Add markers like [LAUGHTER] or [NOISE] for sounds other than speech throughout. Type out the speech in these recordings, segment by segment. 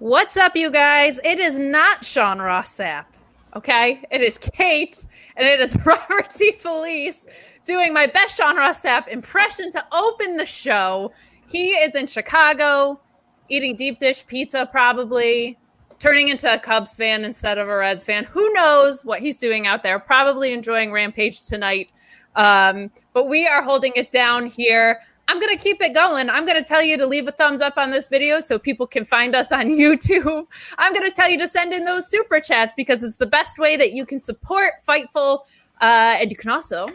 What's up, you guys? It is not Sean Ross Sapp, okay? It is Kate, and it is [LAUGHS] Robert DeFelice doing my best Sean Ross Sapp impression to open the show. He is in Chicago eating deep dish pizza, probably turning into a Cubs fan instead of a Reds fan. Who knows what he's doing out there? Probably enjoying Rampage tonight. Um, but we are holding it down here. I'm going to keep it going. I'm going to tell you to leave a thumbs up on this video so people can find us on [LAUGHS] YouTube. I'm going to tell you to send in those super chats because it's the best way that you can support Fightful. Uh, and you can also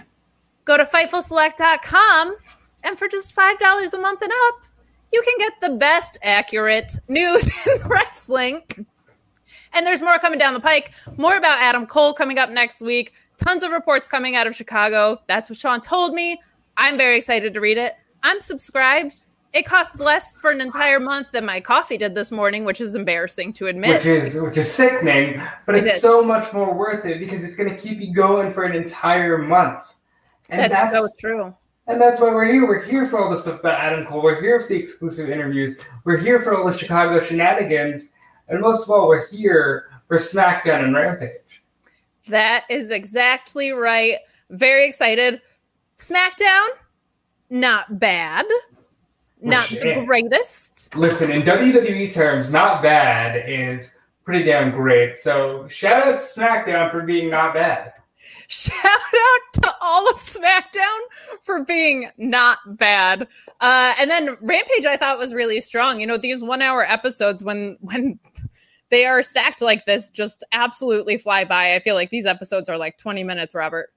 go to FightfulSelect.com and for just $5 a month and up, you can get the best accurate news [LAUGHS] in wrestling. And there's more coming down the pike. More about Adam Cole coming up next week. Tons of reports coming out of Chicago. That's what Sean told me. I'm very excited to read it. I'm subscribed. It costs less for an entire month than my coffee did this morning, which is embarrassing to admit. Which is which is sickening, but It it's is. so much more worth it because it's going to keep you going for an entire month. And that's, so true. And that's why we're here. We're here for all the stuff about Adam Cole. We're here for the exclusive interviews. We're here for all the Chicago shenanigans. And most of all, we're here for SmackDown and Rampage. That is exactly right. Very excited. SmackDown, not bad. Not the greatest. Listen, in WWE terms, not bad is pretty damn great. So shout out to SmackDown for being not bad. [LAUGHS] Shout out to all of SmackDown for being not bad. Uh, and then Rampage, I thought was really strong. You know, these one-hour episodes when when [LAUGHS] they are stacked like this, just absolutely fly by. I feel like these episodes are like twenty minutes. Robert,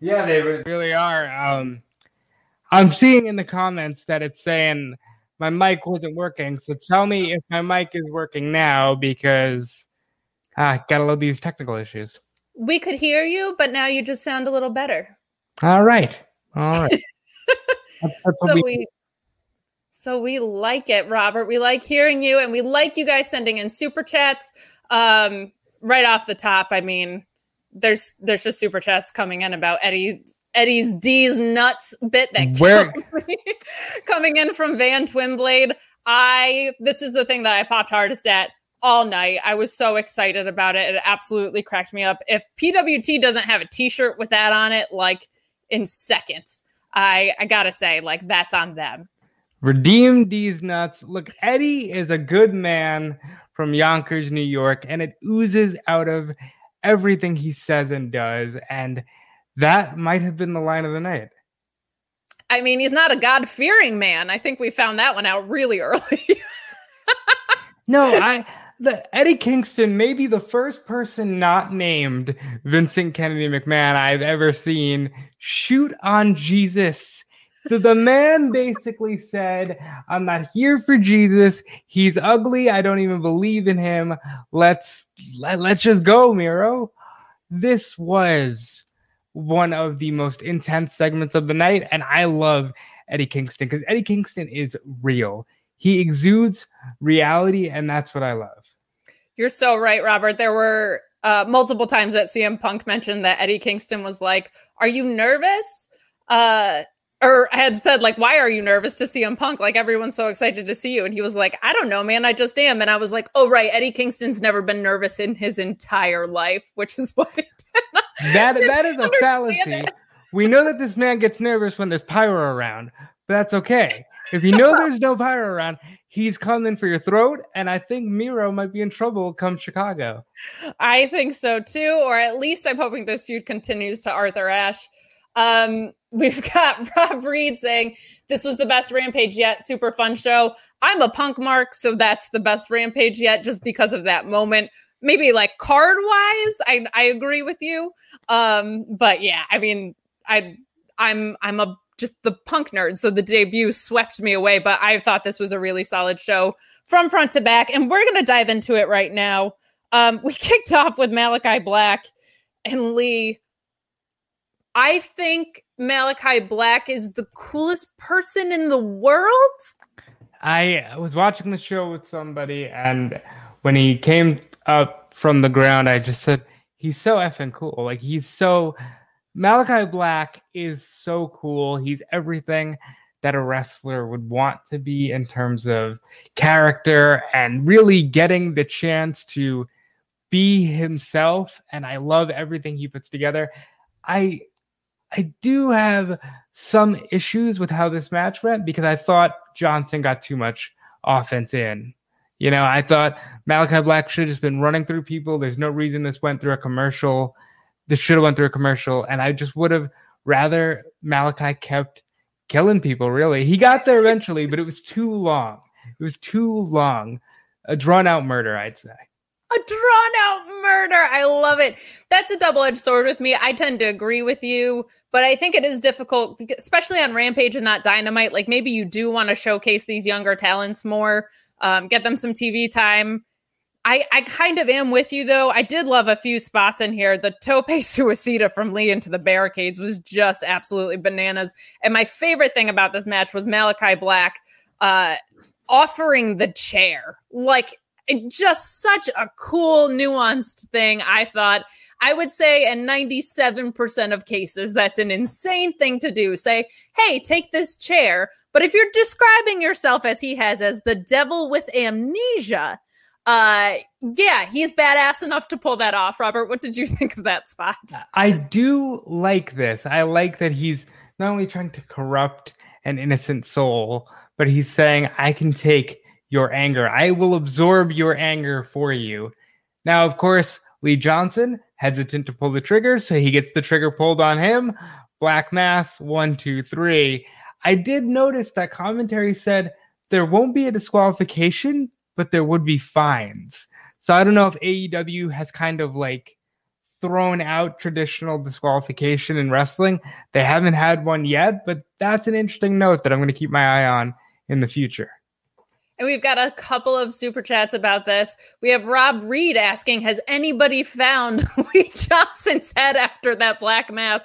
Yeah, they really are. Um, I'm seeing in the comments that it's saying my mic wasn't working. So tell me if my mic is working now because ah, gotta load these technical issues. we could hear you, but now you just sound a little better. All right, all right. [LAUGHS] That's- that's so we- we so we like it robert we like hearing you and we like you guys sending in super chats um right off the top i mean there's there's just super chats coming in about eddie eddie's d's nuts bit that Where- [LAUGHS] coming in from van twinblade i this is the thing that i popped hardest at all night i was so excited about it it absolutely cracked me up if pwt doesn't have a t-shirt with that on it like in seconds I I gotta say, like that's on them. Redeem these nuts. Look, Eddie is a good man from Yonkers, New York, and it oozes out of everything he says and does. And that might have been the line of the night. I mean, he's not a God fearing man. I think we found that one out really [LAUGHS] early. No, I the Eddie Kingston may be the first person not named Vincent Kennedy McMahon I've ever seen shoot on Jesus. So the man basically said, I'm not here for Jesus. He's ugly. I don't even believe in him. Let's let, let's just go, Miro. This was one of the most intense segments of the night, and I love Eddie Kingston because Eddie Kingston is real. He exudes reality, and that's what I love. You're so right, Robert. There were uh, multiple times that CM Punk mentioned that Eddie Kingston was like, "Are you nervous?" Uh, or had said like, "Why are you nervous to CM Punk? Like everyone's so excited to see you." And he was like, "I don't know, man. I just am." And I was like, "Oh right, Eddie Kingston's never been nervous in his entire life, which is [LAUGHS] why." That [LAUGHS] that is a fallacy. it. We know that this man gets nervous when there's pyro around, but that's okay. If you know there's no pyro around, he's coming for your throat, and I think Miro might be in trouble come Chicago. I think so too, or at least I'm hoping this feud continues to Arthur Ashe. Um, [LAUGHS] we've got [LAUGHS] Rob Reed saying this was the best Rampage yet. Super fun show. I'm a punk mark, so that's the best Rampage yet, just because of that moment. Maybe like card wise, I I agree with you. Um, but yeah, I mean, I I'm I'm a just the punk nerd, so the debut swept me away. But I thought this was a really solid show from front to back, and we're gonna dive into it right now. Um, we [LAUGHS] kicked off with Malachi Black and Lee I think Malachi Black is the coolest person in the world. I was watching the show with somebody, and when he came up from the ground, I just said, he's so effing cool. Like, he's so. Malachi Black is so cool. He's everything that a wrestler would want to be in terms of character and really getting the chance to be himself. And I love everything he puts together. I I do have some issues with how this match went because I thought Johnson got too much offense in. You know, I thought Malachi Black should have just been running through people. There's no reason this went through a commercial. This should have went through a commercial, and I just would have rather Malachi kept killing people. Really, he got there eventually, but it was too long. It was too long. A drawn out murder, I'd say a drawn out murder. I love it. That's a double edged sword with me. I tend to agree with you, but I think it is difficult, especially on Rampage and not Dynamite. Like maybe you do want to showcase these younger talents more, um, get them some TV time. I, I kind of am with you though. I did love a few spots in here. The tope [LAUGHS] suicida from Lee into the barricades was just absolutely bananas. And my favorite thing about this match was Malachi Black uh, offering the chair. Like just such a cool, nuanced thing. I thought I would say in 97% of cases, that's an insane thing to do. Say, hey, take this chair. But if you're describing yourself as he has as the devil with amnesia, uh yeah he's badass enough to pull that off robert what did you [LAUGHS] think of that spot i do like this i like that he's not only trying to corrupt an innocent soul but he's saying i can take your anger. I will absorb your anger for you. Now, of course, Lee Johnson hesitant to pull the trigger, so he gets the trigger pulled on him. Black Mass, one, two, three. I did notice that commentary said there won't be a disqualification, but there would be fines. So I don't know if AEW has kind of like thrown out traditional disqualification in wrestling. They haven't had one yet, but that's an interesting note that I'm going to keep my eye on in the future. And we've got a couple of super chats about this. We have Rob Reed asking, Has anybody found [LAUGHS] Lee Johnson's head after that black mass?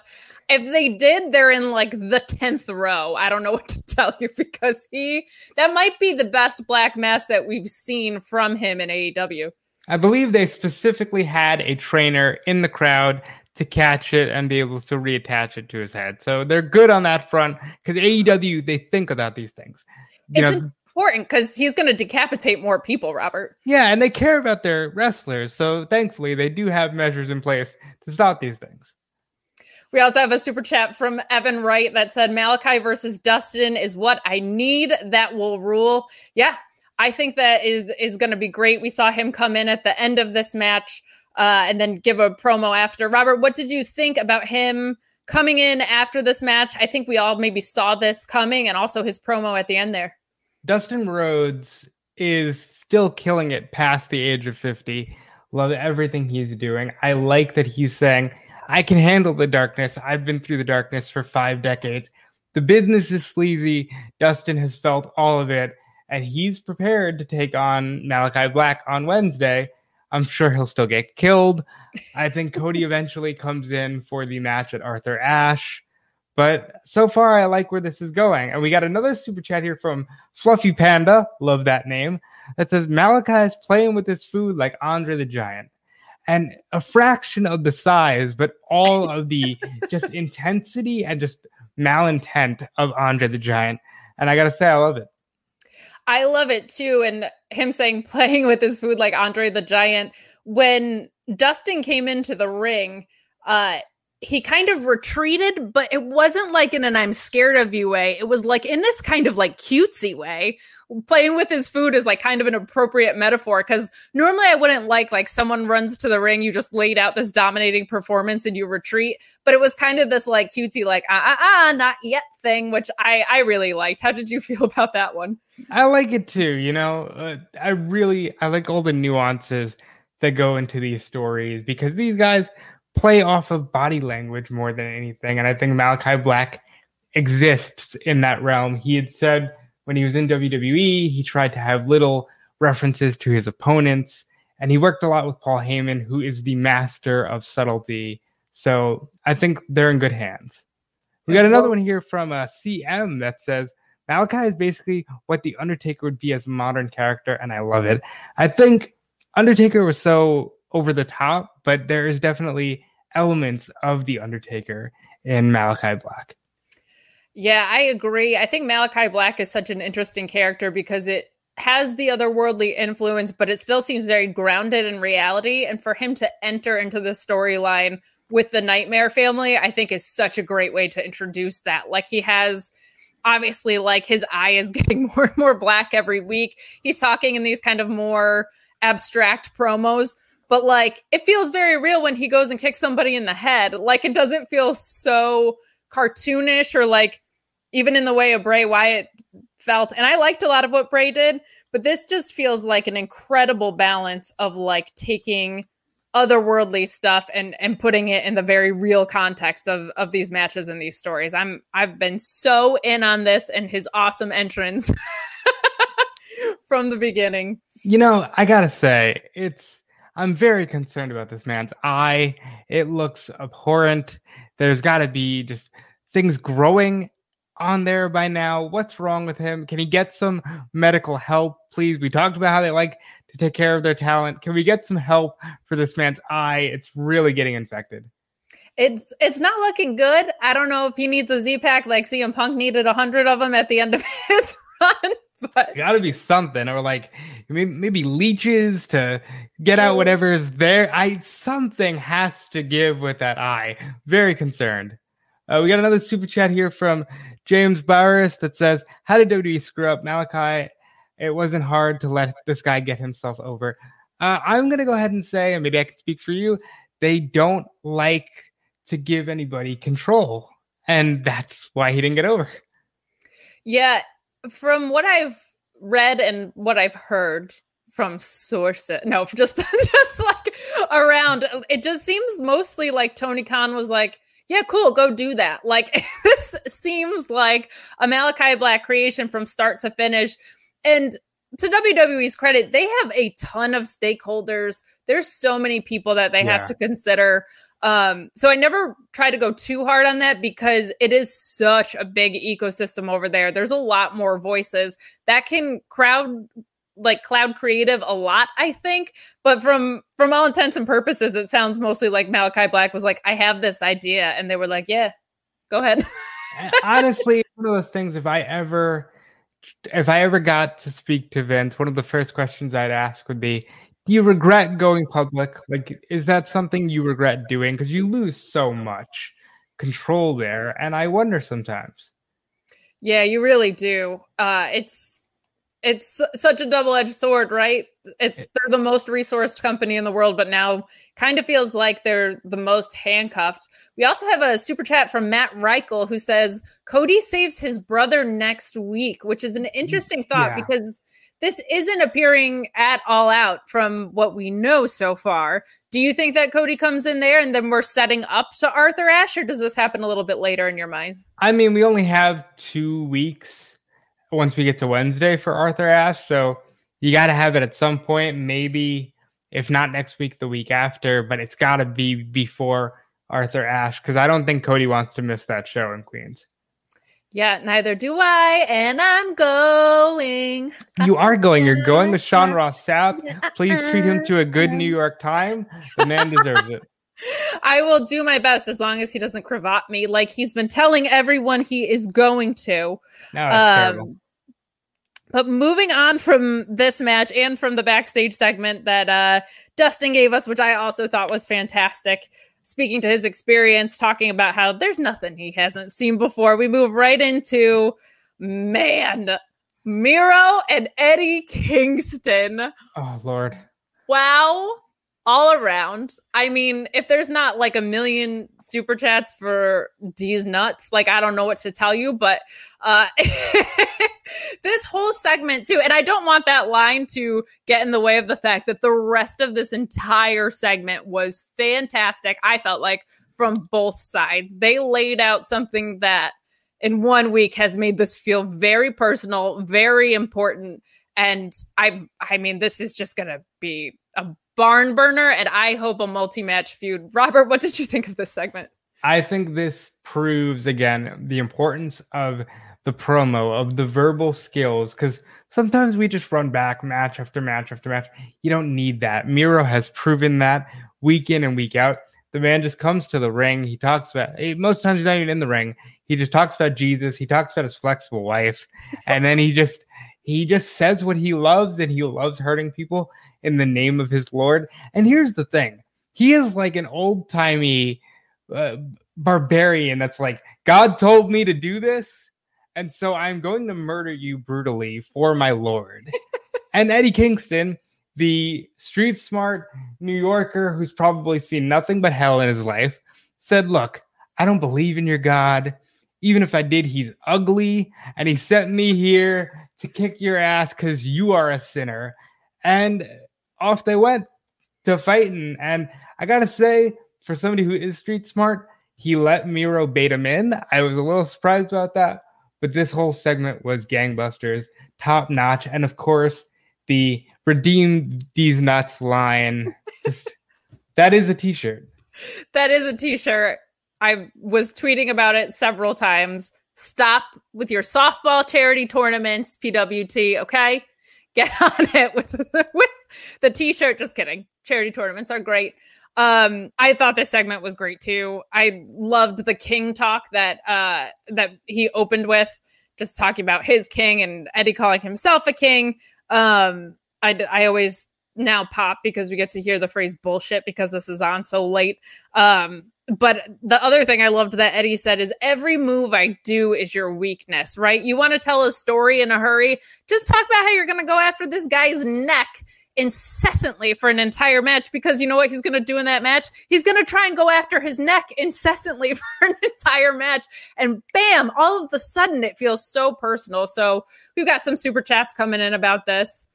If they did, they're in like the 10th row. I don't know [LAUGHS] what to tell you because he, that might be the best black mass that we've seen from him in AEW. I believe they specifically had a trainer in the crowd to catch it and be able to reattach it to his head. So they're good on that front because AEW, they think about these things. You it's know, important because he's going to decapitate more people, Robert. Yeah, and they care about their wrestlers. So thankfully, they do have measures in place to stop these things. We also have a super chat from Evan Wright that said Malachi versus Dustin is what I need. That will rule. Yeah, I think that is is going to be great. We saw him come in at the end of this match uh, and then give a promo after. Robert, what did you think about him coming in after this match? I think we all maybe saw this coming, and also his promo at the end there. Dustin Rhodes is still killing it past the age of 50. Love everything he's doing. I like that he's saying, I can handle the darkness. I've been through the darkness for five decades. The business is sleazy. Dustin has felt all of it, and he's prepared to take on Malachi Black on Wednesday. I'm sure he'll still get killed. I think Cody [LAUGHS] eventually comes in for the match at Arthur Ashe. But so far, I like where this is going. And we got another super chat here from Fluffy Panda. Love that name. That says Malachi is playing with his food like Andre the Giant. And a fraction of the size, but all [LAUGHS] of the just intensity and just malintent of Andre the Giant. And I got to say, I love it. I love it too. And him saying [LAUGHS] playing with his food like Andre the Giant. When Dustin came into the ring, uh, he kind of retreated, but it wasn't like in an I'm scared of you way. It was like in this kind of like cutesy way. Playing with his food is like kind of an appropriate metaphor because normally I wouldn't like like someone runs to the ring, you just laid out this dominating performance and you retreat. But it was kind of this like cutesy, like ah ah ah, not yet thing, which I I really liked. How did you [LAUGHS] feel about that one? I like it too. You know, uh, I really I like all the nuances that go into these stories because these guys play off of body language more than anything. And I think Malachi Black exists in that realm. He had said when he was in WWE, he tried to have little references to his opponents. And he worked a lot with Paul Heyman, who is the master of subtlety. So I think they're in good hands. We got another one here from uh, CM that says Malachi is basically what the Undertaker would be as a modern character, and I love it. I think Undertaker was so over the top, but there is definitely elements of the Undertaker in Malachi Black. Yeah, I agree. I think Malachi Black is such an interesting character because it has the otherworldly influence, but it still seems very grounded in reality. And for him to enter into the storyline with the Nightmare family, I think is such a great way to introduce that. Like he has obviously like his eye is [LAUGHS] getting more and more black every week. He's talking in these kind of more abstract promos but like it feels very real when he goes and kicks somebody in the head. Like it doesn't feel so cartoonish or like even in the way of Bray Wyatt felt. And I liked a lot of what Bray did, but this just feels like an incredible balance of like taking otherworldly stuff and and putting it in the very real context of of these matches and these stories. I'm I've been so in on this and his awesome entrance [LAUGHS] from the beginning. You know, I got to say, it's I'm very concerned about this man's eye. It looks abhorrent. There's got to be just things growing on there by now. What's wrong with him? Can he get some medical help, please? We talked about how they like to take care of their talent. Can we get some help for this man's eye? It's really getting infected. It's it's not looking good. I don't know if he needs a Z pack like CM Punk needed a hundred of them at the end of [LAUGHS] his run. [LAUGHS] but got to be something or like maybe, leeches to get out whatever is there. I something has to give with that eye. Very concerned. Uh, we got another super chat here from james Barris that says how did wwe screw up? Malachi it wasn't hard to let this guy get himself over. Uh, i'm going to go ahead and say and maybe i can speak for you they don't like to give anybody control and that's why he didn't get over. Yeah from what I've read and what I've heard from sources, no, [LAUGHS] just just like around, it just seems mostly like Tony Khan was like, yeah, cool, go do that. [LAUGHS] Like this seems like a Malachi Black creation from start to finish. And to WWE's credit, they have a ton of stakeholders. There's so many people that they yeah. have to consider. Um, so I never try to go too hard on that because it is such a big ecosystem over there. There's a lot more voices that can crowd like cloud creative a lot, I think. But from from all intents and purposes, it sounds mostly like Malachi Black was like, I have this idea, and they were like, Yeah, go ahead. [LAUGHS] Honestly, one of those things, if I ever if I ever got to speak to Vince, one of the first questions I'd ask would be, you regret going public? Like, is that something you regret doing? Because you lose so much control there. And I wonder sometimes. Yeah, you really do. Uh, it's it's such a double-edged sword, right? It's they're the most resourced company in the world, but now kind of feels like they're the most handcuffed. We also have a super chat from Matt Reichel who says Cody saves his brother next week, which is an interesting thought yeah. because this isn't appearing at all out from what we know so far. Do you think that Cody comes in there and then we're setting up to Arthur Ashe, or does this happen a little bit later in your minds? I mean, we only have two weeks once we get to Wednesday for Arthur Ashe, so you got to have it at some point. Maybe if not next week, the week after, but it's got to be before Arthur Ashe because I don't think Cody wants to miss that show in Queens. Yeah, neither do I, and I'm going. You are going. You're going with Sean [LAUGHS] Ross Sapp. Please treat him to a good New York time. The man deserves it. I will do my best as long as he doesn't cravat me like he's been telling everyone he is going to. No, um, but moving on from this match and from the backstage segment that uh, Dustin gave us, which I also thought was fantastic. Speaking to his experience, talking about how there's nothing he hasn't seen before. We move right into man, Miro and Eddie Kingston. Oh Lord. Wow. All around. I mean, if there's not like a million super chats for D's nuts, like I don't know what to tell you, but uh [LAUGHS] this whole segment too, and I don't want that line to get in the way of the fact that the rest of this entire segment was fantastic. I felt like from both sides. They laid out something that in one week has made this feel very personal, very important. And I I mean, this is just gonna be a barn burner, and I hope a multi-match feud. Robert, what did you think of this segment? I think this proves again the importance of the promo, of the verbal skills, because sometimes we just run back match after match after match. You don't need that. Miro has proven that week in and week out. The man just comes to the ring. He talks about eh, most times he's not even in the ring. He just talks about Jesus. He talks about his flexible wife, [LAUGHS] and then he just he just says what he loves, and he loves hurting people in the name of his Lord. And here's the thing: he is like an old timey uh, barbarian that's like, God told me to do this, and so I'm going to murder you brutally for my Lord. [LAUGHS] and Eddie Kingston the street smart New Yorker who's probably seen nothing but hell in his life said, Look, I don't believe in your God. Even if I did, he's ugly and he sent me here to kick your ass because you are a sinner. And off they went to fighting. And I got to say, for somebody who is street smart, he let Miro bait him in. I was a little surprised about that. But this whole segment was gangbusters, top notch. And of course, the redeem these nuts line. Just, [LAUGHS] that is a t-shirt. That is a t-shirt. I was tweeting about it several times. Stop with your softball charity tournaments, PWT, okay? Get [LAUGHS] on it with with the t-shirt. Just kidding. Charity tournaments are great. Um, I thought this segment was great too. I loved the king talk that uh that he opened with, just talking about his king and Eddie calling himself a king. Um, I, I always now pop because we get to hear the phrase bullshit because this is on so late. Um, but the other thing I loved that Eddie said is every move I do is your weakness, right? You want to tell a story in a hurry, just talk about how you're going to go after this guy's neck incessantly for an entire match because you know what he's going to do in that match? He's going to try and go after his neck incessantly [LAUGHS] for an entire match. And bam, all of a sudden it feels so personal. So we've got some super chats coming in about this.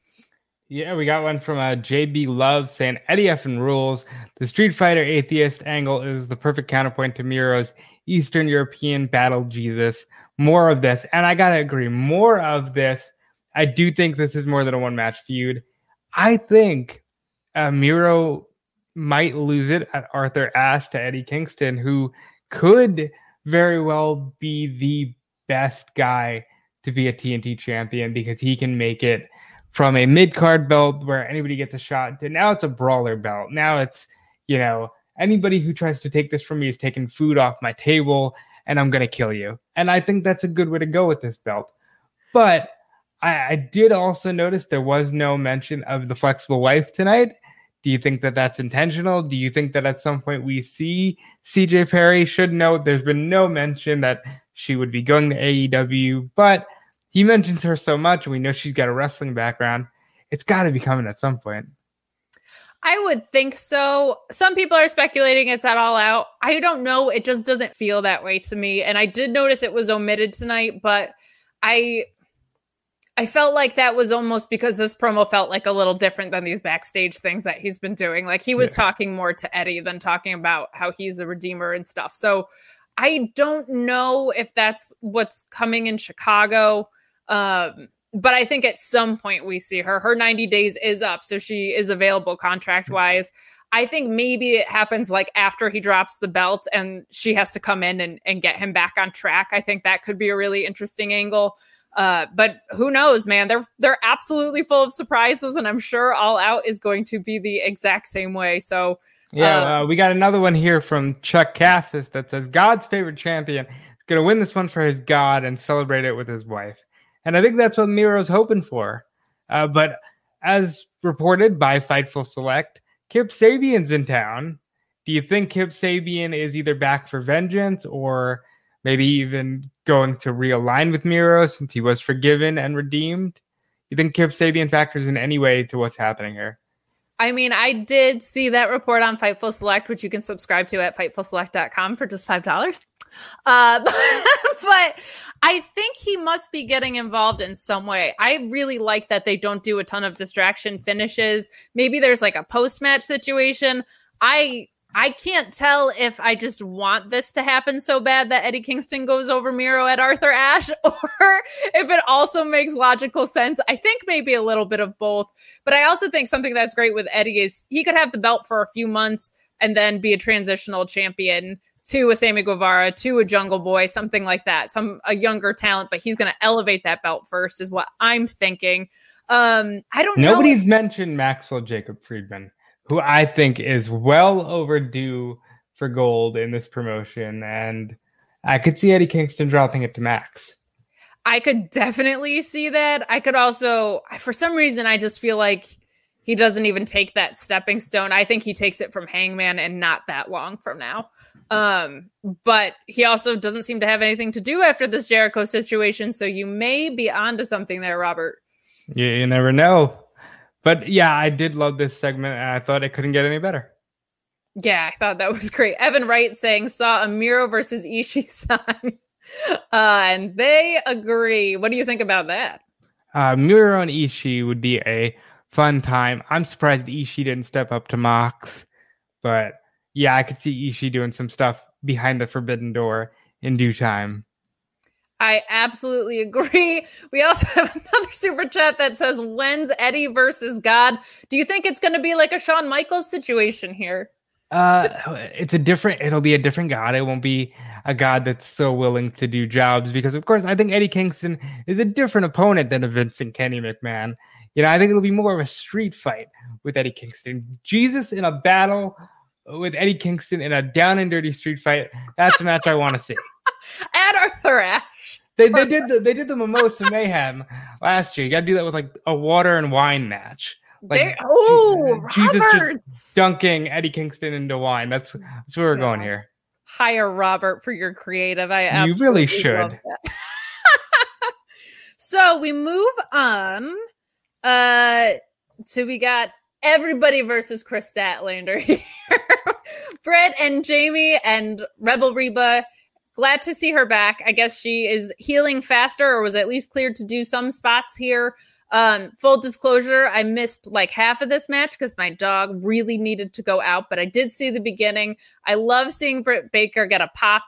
Yeah, we got one from uh, JB Love saying Eddie Effin rules. The Street Fighter atheist angle is the perfect counterpoint to Miro's Eastern European battle Jesus. More of this. And I got to agree, more of this. I do think this is more than a one match feud. I think uh, Miro might lose it at Arthur Ashe to Eddie Kingston, who could very well be the best guy to be a TNT champion because he can make it from a mid card belt where anybody gets a shot to now it's a brawler belt. Now it's, you know, anybody who tries to take this from me is taking food off my table and I'm going to kill you. And I think that's a good way to go with this belt. But I, I did also notice there was no mention of the flexible wife tonight. Do you think that that's intentional? Do you think that at some point we see CJ Perry? Should note there's been no mention that she would be going to AEW, but he mentions her so much, and we know she's got a wrestling background. It's got to be coming at some point. I would think so. Some people are speculating it's at all out. I don't know. It just doesn't feel that way to me. And I did notice it was omitted tonight, but I I felt like that was almost because this promo felt like a little different than these backstage things that he's been doing. Like he was yeah. talking more to Eddie than talking about how he's the redeemer and stuff. So I don't know if that's what's coming in Chicago. Um, but I think at some point we see her. Her 90 days is up, so she is available contract wise. I think maybe it happens like after he drops the belt and she has to come in and, and get him back on track. I think that could be a really interesting angle. Uh, but who knows, man? They're they're absolutely full of surprises, and I'm sure All Out is going to be the exact same way. So yeah, uh, uh, we got another one here from Chuck Cassis that says God's favorite champion is going to win this one for his God and celebrate it with his wife. And I think that's what Miro's hoping for. Uh, but as reported by Fightful Select, Kip Sabian's in town. Do you think Kip Sabian is either back for vengeance or maybe even going to realign with Miro since he was forgiven and redeemed? You think Kip Sabian factors in any way to what's happening here? I mean, I did see that report on Fightful Select, which you can subscribe to at fightfulselect.com for just $5. Uh, [LAUGHS] but I think he must be getting involved in some way. I really like that they don't do a ton of distraction finishes. Maybe there's like a post match situation. I I can't tell if I just want this to happen so bad that Eddie Kingston goes over Miro at Arthur Ashe [LAUGHS] or if it also makes logical sense. I think maybe a little bit of both. But I also think something that's great with Eddie is he could have the belt for a few months and then be a transitional champion to a Sammy Guevara, to a Jungle Boy, something like that, some a younger talent, but he's going to elevate that belt first, is what I'm thinking. Um, I don't. Nobody's mentioned Maxwell Jacob Friedman, who I think is well overdue for gold in this promotion, and I could see Eddie Kingston dropping it to Max. I could definitely see that. I could also, for some reason, I just feel like he doesn't even take that stepping stone. I think he takes it from Hangman and not that long from now. Um, but he also doesn't seem to have anything to do after this Jericho situation. So you may be onto something there, Robert. Yeah, you never know. But yeah, I did love this segment and I thought it couldn't get any better. Yeah, I thought that was great. Evan Wright saying saw a Miro versus Ishii sign. [LAUGHS] uh, and they agree. What do you think about that? Uh, Miro and Ishii would be a fun time. I'm surprised Ishii didn't step up to Mox, but yeah, I could see Ishii doing some stuff behind the forbidden door in due time. I absolutely [LAUGHS] agree. We also have another super chat that says, When's Eddie versus God? Do you think it's going to be like a Shawn Michaels situation here? Uh, it's a different. It'll be a different God. It won't be a God that's so willing to do jobs because, of course, I think Eddie Kingston is a different opponent than a Vincent Kenny McMahon. You know, I think it'll be more of a street fight with Eddie Kingston. Jesus in a battle with Eddie Kingston in a down and dirty street fight. That's a match I want to see. [LAUGHS] At Arthur Ashe. They, they did the they did the Mimosa Mayhem last year. You got to do that with like a water and wine match. Like, oh, Jesus just dunking Eddie Kingston into wine. That's that's where we're going here. Hire Robert for your creative. I you really should. [LAUGHS] so we move on. Uh, so we got everybody versus Kris Statlander here. [LAUGHS] And Jamie and Rebel Reba. Glad to see her back. I guess she is healing faster or was at least cleared to do some spots here. Um, full disclosure, I missed like half of this match because my dog really needed to go out, but I did see the beginning. I love seeing Britt Baker get a pop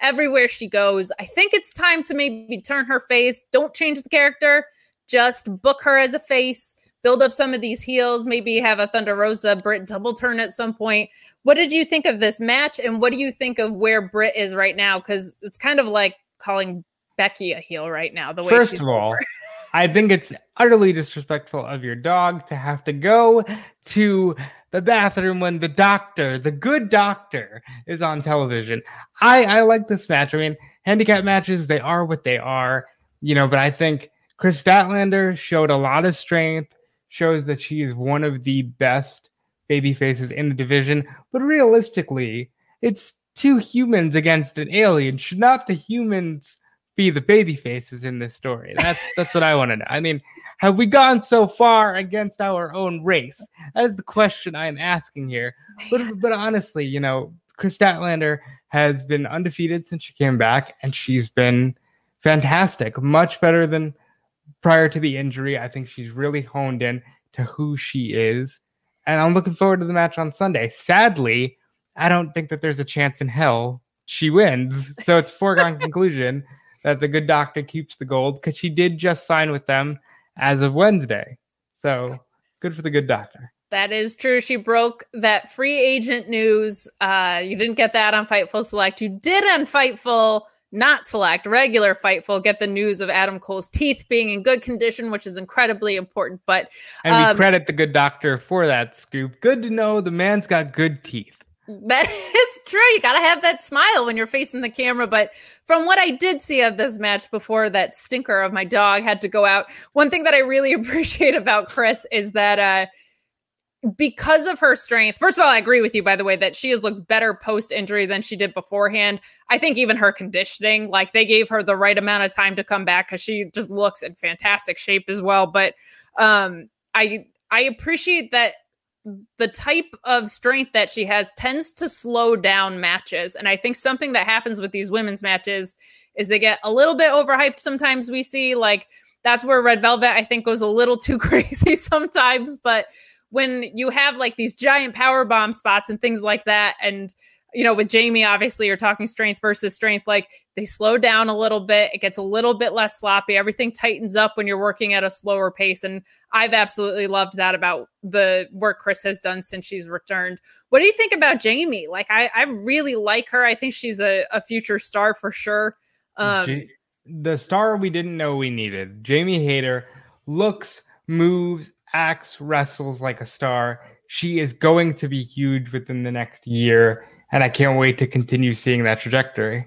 everywhere she goes. I think it's time to maybe turn her face. Don't change the character, just book her as a face build up some of these heels, maybe have a Thunder Rosa Britt double turn at some point. What did you think of this match? And what do you think of where Britt is right now? Because it's kind of like calling Becky a heel right now. The way first of all, [LAUGHS] I think it's utterly disrespectful of your dog to have to go to the bathroom when the doctor, the good doctor, is on television. I I like this match. I mean, handicap matches they are what they are, you know. But I think Kris Statlander showed a lot of strength shows that she is one of the best baby faces in the division. But realistically, it's two humans against an alien. Should not the humans be the baby faces in this story? That's [LAUGHS] that's what I want to know. I mean, have we gone so far against our own race? That is the question I am asking here. But but honestly, you know, Kris Statlander has been undefeated since she came back, and she's been fantastic, much better than prior to the injury. I think she's really honed in to who she is. And I'm looking forward to the match on Sunday. Sadly, I don't think that there's a chance in hell she wins. So it's foregone [LAUGHS] conclusion that the good doctor keeps the gold because she did just sign with them as of Wednesday. So good for the good doctor. That is true. She broke that free agent news. Uh, you didn't get that on Fightful Select. You did on Fightful not select regular Fightful, get the news of Adam Cole's teeth being in good condition, which is incredibly important. But and we um, credit the good doctor for that scoop. Good to know the man's got good teeth. That [LAUGHS] is true. You got to have that smile when you're facing the camera. But from what I did see of this match before that stinker of my dog had to go out, one thing that I really [LAUGHS] appreciate about Kris is that uh, because of her strength, first of all, I agree with you, by the way, that she has looked better post injury than she did beforehand. I think even her conditioning, like they gave her the right amount of time to come back because she just looks in fantastic shape as well. But um, I I appreciate that the type of strength that she has tends to slow down matches. And I think something that happens with these women's matches is they get a little bit overhyped sometimes we see like that's where red velvet i think goes a little too [LAUGHS] crazy sometimes but when you have like these giant power bomb spots and things like that and you know with jamie obviously you're talking strength versus strength like they slow down a little bit it gets a little bit less sloppy everything tightens up when you're working at a slower pace and i've absolutely loved that about the work kris has done since she's returned. What do you think about jamie? Like i, I really like her. I think she's a, a future star for sure. Um, the star we didn't know we needed. Jamie Hayter looks, moves, acts, wrestles like a star. She is going to be huge within the next year, and I can't wait to continue seeing that trajectory.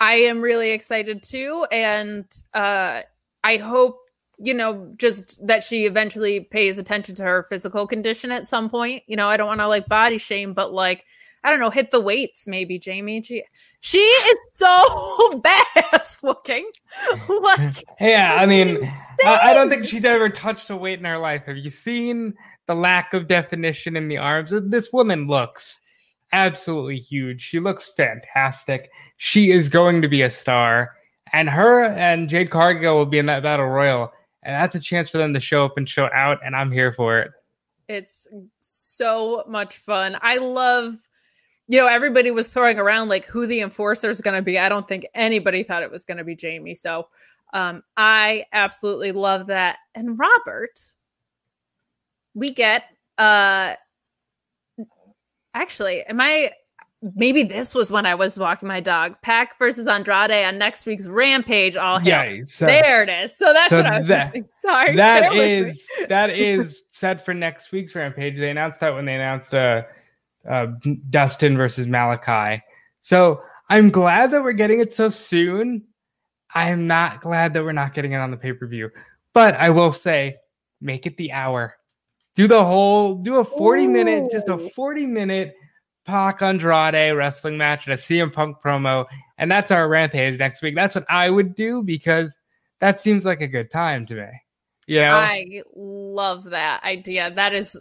I am really excited too, and uh, I hope you know just that she eventually pays attention to her physical condition at some point. You know, I don't want to like body shame, but like I don't know, hit the weights maybe, Jamie. She, she is so [LAUGHS] badass looking. [LAUGHS] like, yeah, I mean, I, I, don't think she's ever touched a weight in her life. Have you seen the lack of definition in the arms? This woman looks absolutely huge. She looks fantastic. She is going to be a star. And her and Jade Cargill will be in that battle royal. And that's a chance for them to show up and show out. And I'm here for it. It's so much fun. I love you know, everybody was throwing around like who the enforcer is going to be. I don't think anybody thought it was going to be Jamie. So um, I absolutely love that. And Robert, we get uh actually, am I maybe this was when I was walking my dog. Pac versus Andrade on next week's Rampage. All hail. So, there it is. So that's so what I was that, Sorry, that is that is set for next week's Rampage. They announced that when they announced uh uh, Dustin versus Malachi. So I'm glad that we're getting it so soon. I am not glad that we're not getting it on the pay per view. But I will say, make it the hour. Do the whole, do a 40 Ooh. minute, just a 40 minute Pac Andrade wrestling match and a CM Punk promo. And that's our rampage next week. That's what I would do because that seems like a good time to me. Yeah. I love that idea. That is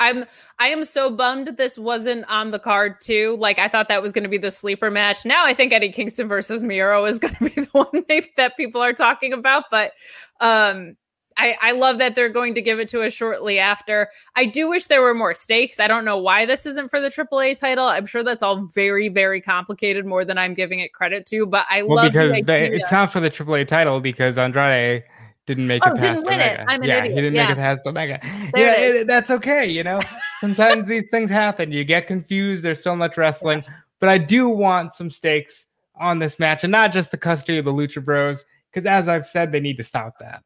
I'm I am so bummed this wasn't on the card too. Like I thought that was going to be the sleeper match. Now I think Eddie Kingston versus Miro is going to be [LAUGHS] the one maybe that people are talking about. But um, I I love that they're going to give it to us shortly after. I do wish there were more stakes. I don't know why this isn't for the AAA title. I'm sure that's all very very complicated, more than I'm giving it credit to. But I well, love because they, it's not for the AAA title because Andrade didn't make oh, it past didn't win Omega. It. I'm an yeah, idiot. he didn't yeah. make it past Omega. There yeah, it, that's okay. You know, sometimes these things happen. You get confused. There's so much wrestling, but I do want some stakes on this match, and not just the custody of the Lucha Bros, because as I've said, they need to stop that.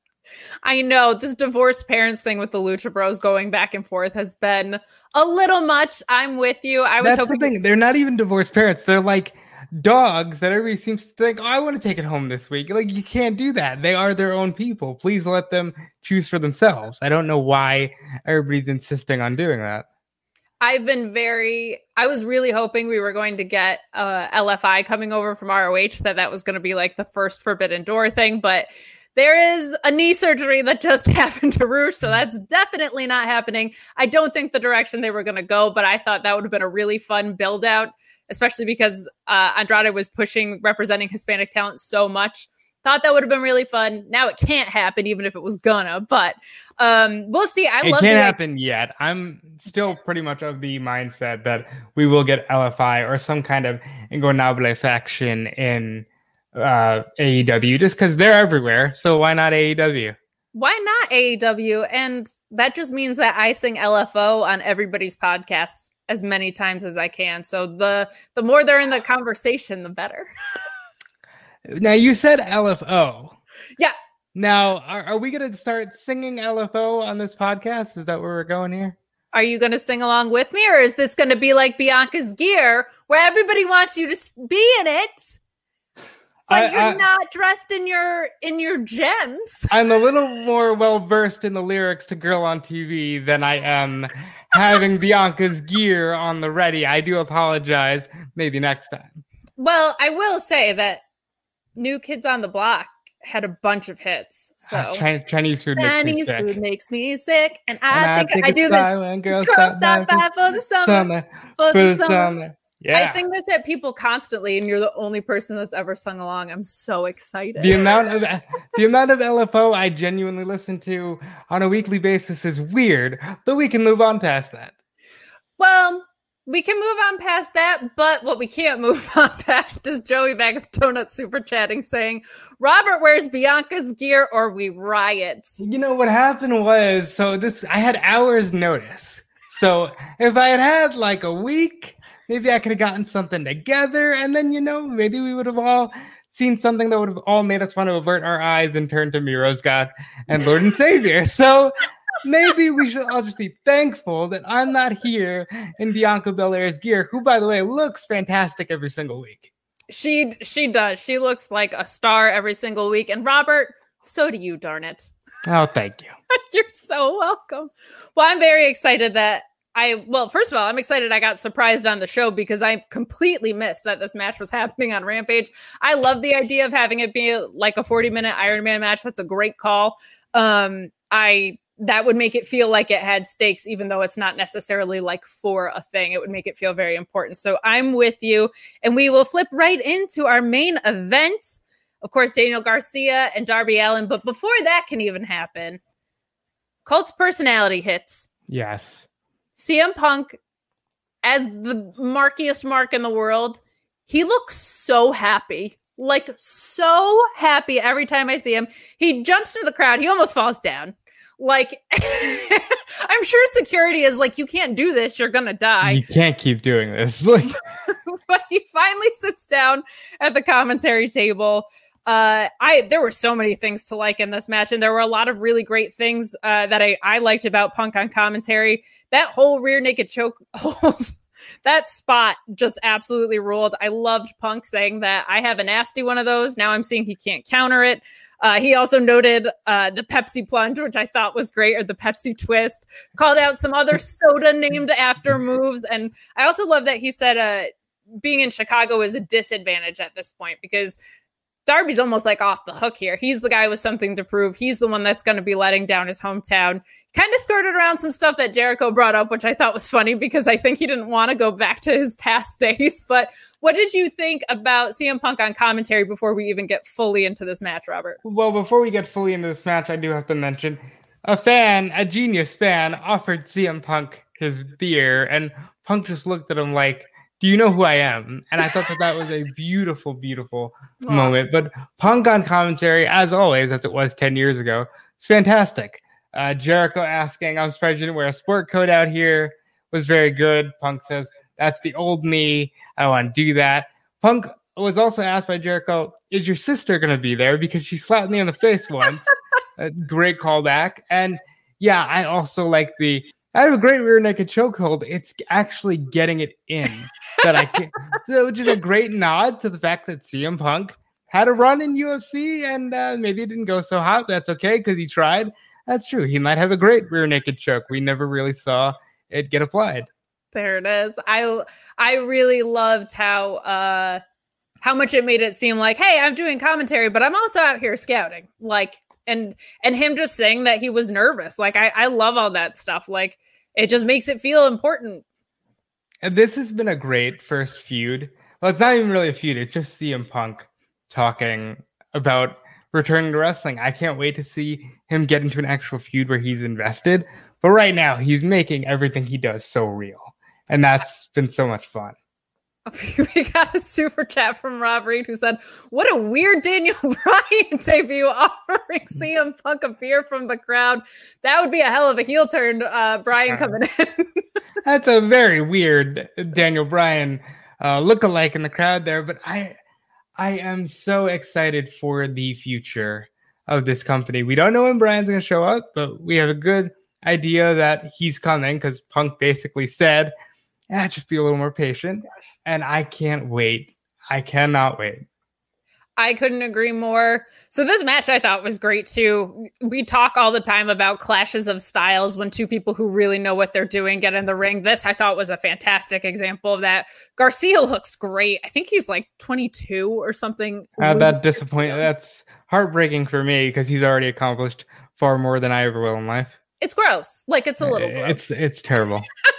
I know this divorced parents thing with the Lucha Bros going back and forth has been a little much. I'm with you. I was That's hoping the thing. They're not even divorced parents. They're like dogs that everybody seems to think, oh, I want to take it home this week. Like, you can't do that. They are their own people. Please let them choose for themselves. I don't know why everybody's insisting on doing that. I've been very, I was really hoping we were going to get uh, LFI coming over from ROH, that that was going to be like the first Forbidden Door thing. But there is a knee surgery that just [LAUGHS] happened to Rush, so that's definitely not happening. I don't think the direction they were going to go, but I thought that would have been a really fun build out especially because uh, Andrade was pushing representing Hispanic talent so much. Thought that would have been really fun. Now it can't happen, even if it was gonna. But um, we'll see. I it love. It It can't happen yet. I'm still pretty much of the mindset that we will get LFI or some kind of Ingobernable faction in uh, AEW, just because they're everywhere. So why not AEW? Why not AEW? And that just means that I sing LFO on everybody's podcasts as many times as I can. So the the more they're in the conversation, the better. [LAUGHS] now you said LFO. Yeah. Now, are, are we going to start singing LFO on this podcast? Is that where we're going here? Are you going to sing along with me, or is this going to be like Bianca's Gear, where everybody wants you to be in it? but I- you're I- not dressed in your in your gems. I'm a little more well versed in the lyrics to Girl on TV than I am having Bianca's gear on the ready. I do apologize. Maybe next time. Well, I will say that New Kids on the Block had a bunch of hits. So [SIGHS] Ah, Chinese food makes me Chinese sick. food makes me sick, and And I think I, do this. time when girls Girls stop stop by by for the summer, summer, for for the the summer. summer. Yeah. I sing this at people constantly, and you're the only person that's ever sung along. I'm so excited. the amount of the amount of LFO I genuinely listen to on a weekly basis is weird, but we can move on past that. Well, we can move on past that, but what we can't move [LAUGHS] on past is Joey Bag of Donuts super chatting saying, Robert wears Bianca's gear or we riot. You know what happened was so this I had hours notice. So if I had had like a week, maybe I could have gotten something together, and then you know maybe we would have all seen something that would have all made us want to avert our eyes and turn to Miro's God and Lord and Savior. [LAUGHS] So maybe we should all just be thankful that I'm not here in Bianca Belair's gear, who by the way looks fantastic every single week. She she does. She looks like a star every single week. And Robert, so do you, darn it. Oh, thank you. [LAUGHS] You're so welcome. Well, I'm very excited that I well, first of all, I'm excited I got surprised on the show because I completely missed that this match was [LAUGHS] happening on Rampage. I love the idea of having it be like a 40 minute Iron Man match. That's a great call. Um, I that would make it feel like it had stakes, even though it's not necessarily like for a thing. It would make it feel very important. So I'm with you, and we will flip right into our main event. Of course, Daniel Garcia and Darby Allin. But before that can even happen, Cult's personality hits. Yes. CM Punk, as the markiest mark in the world, he looks so happy. Like so happy every time I see him. He jumps into the crowd. He almost falls down. Like [LAUGHS] I'm sure security is like, you can't do this. You're gonna die. you can't keep doing this. [LAUGHS] Like [LAUGHS] but he finally sits down at the commentary table. Uh, I there were so many things to like in this match, and there were a lot of really great things uh, that I, I liked about Punk on commentary. That whole rear naked choke [LAUGHS] that spot just absolutely ruled. I loved Punk saying that I have a nasty one of those. Now I'm seeing he can't counter it. Uh, he also noted uh, the Pepsi plunge, which I thought was great, or the Pepsi twist. Called out some other soda named after moves, and I also love that he said uh, being in Chicago is a disadvantage at this point because Darby's almost like off the hook here. He's the guy with something to prove. He's the one that's going to be letting down his hometown. Kind of skirted around some stuff that Jericho brought up, which I thought was funny because I think he didn't want to go back to his past [LAUGHS] days. But what did you think about CM Punk on commentary before we even get fully into this match, Robert? Well, before we get fully into this match, I do have to mention a fan, a genius fan, offered CM Punk his beer, and Punk just looked at him like, "Do you know who I am?" And I thought that that was a beautiful, beautiful moment. But Punk on commentary, as always, as it was ten years ago, it's fantastic. Uh, Jericho asking, "I'm surprised you didn't wear a sport coat out here." Was very good. Punk says, "That's the old me. I don't want to do that." Punk was also asked by Jericho, "Is your sister going to be there?" Because she slapped me in the face once. a [LAUGHS] great callback. And yeah, I also like the. I have a great rear naked chokehold. It's actually getting it in that I can, [LAUGHS] so, which is a great nod to the fact that CM Punk had a run in UFC and uh, maybe it didn't go so hot. That's okay because he tried. That's true. He might have a great rear naked choke. We never really saw it get applied. There it is. I I really loved how uh how much it made it seem like, hey, I'm doing commentary, but I'm also out here scouting. Like and and him just saying that he was nervous. Like I I love all that stuff. Like it just makes it feel important. And this has been a great first feud. Well, it's not even really a feud. It's just CM Punk talking about returning to wrestling. I can't wait to see him get into an actual feud where he's invested. But right now, he's making everything he does so real. And that's been so much fun. [LAUGHS] we got a super chat from Rob Reed who said, What a weird Daniel [LAUGHS] Bryan debut offering CM Punk a beer from the crowd. That would be a hell of a heel turn, uh, Bryan coming in. [LAUGHS] That's a very weird Daniel Bryan uh, look-alike in the crowd there. But I, I am so excited for the future of this company. We don't know when Bryan's going to show up, but we have a good idea that he's coming because Punk basically said, "Yeah, just be a little more patient." And I can't wait. I cannot wait. I couldn't agree more. So this match I thought was great too. We talk all the time about clashes of styles when two people who really know what they're doing get in the ring. This I thought was a fantastic example of that. Garcia looks great. I think he's like 22 or something. Uh, that disappointing. That's heartbreaking for me because he's already accomplished far more than I ever will in life. It's gross. Like it's a little gross. It's it's terrible. [LAUGHS]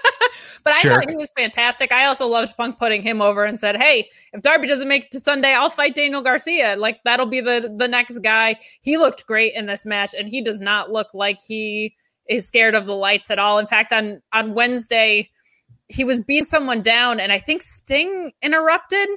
But I thought he was fantastic. I also loved Punk putting him over and said, "Hey, if Darby doesn't make it to Sunday, I'll fight Daniel Garcia. Like that'll be the the next guy." He looked great in this match, and he does not look like he is scared of the lights at all. In fact, on on Wednesday, he was beating someone down, and I think Sting interrupted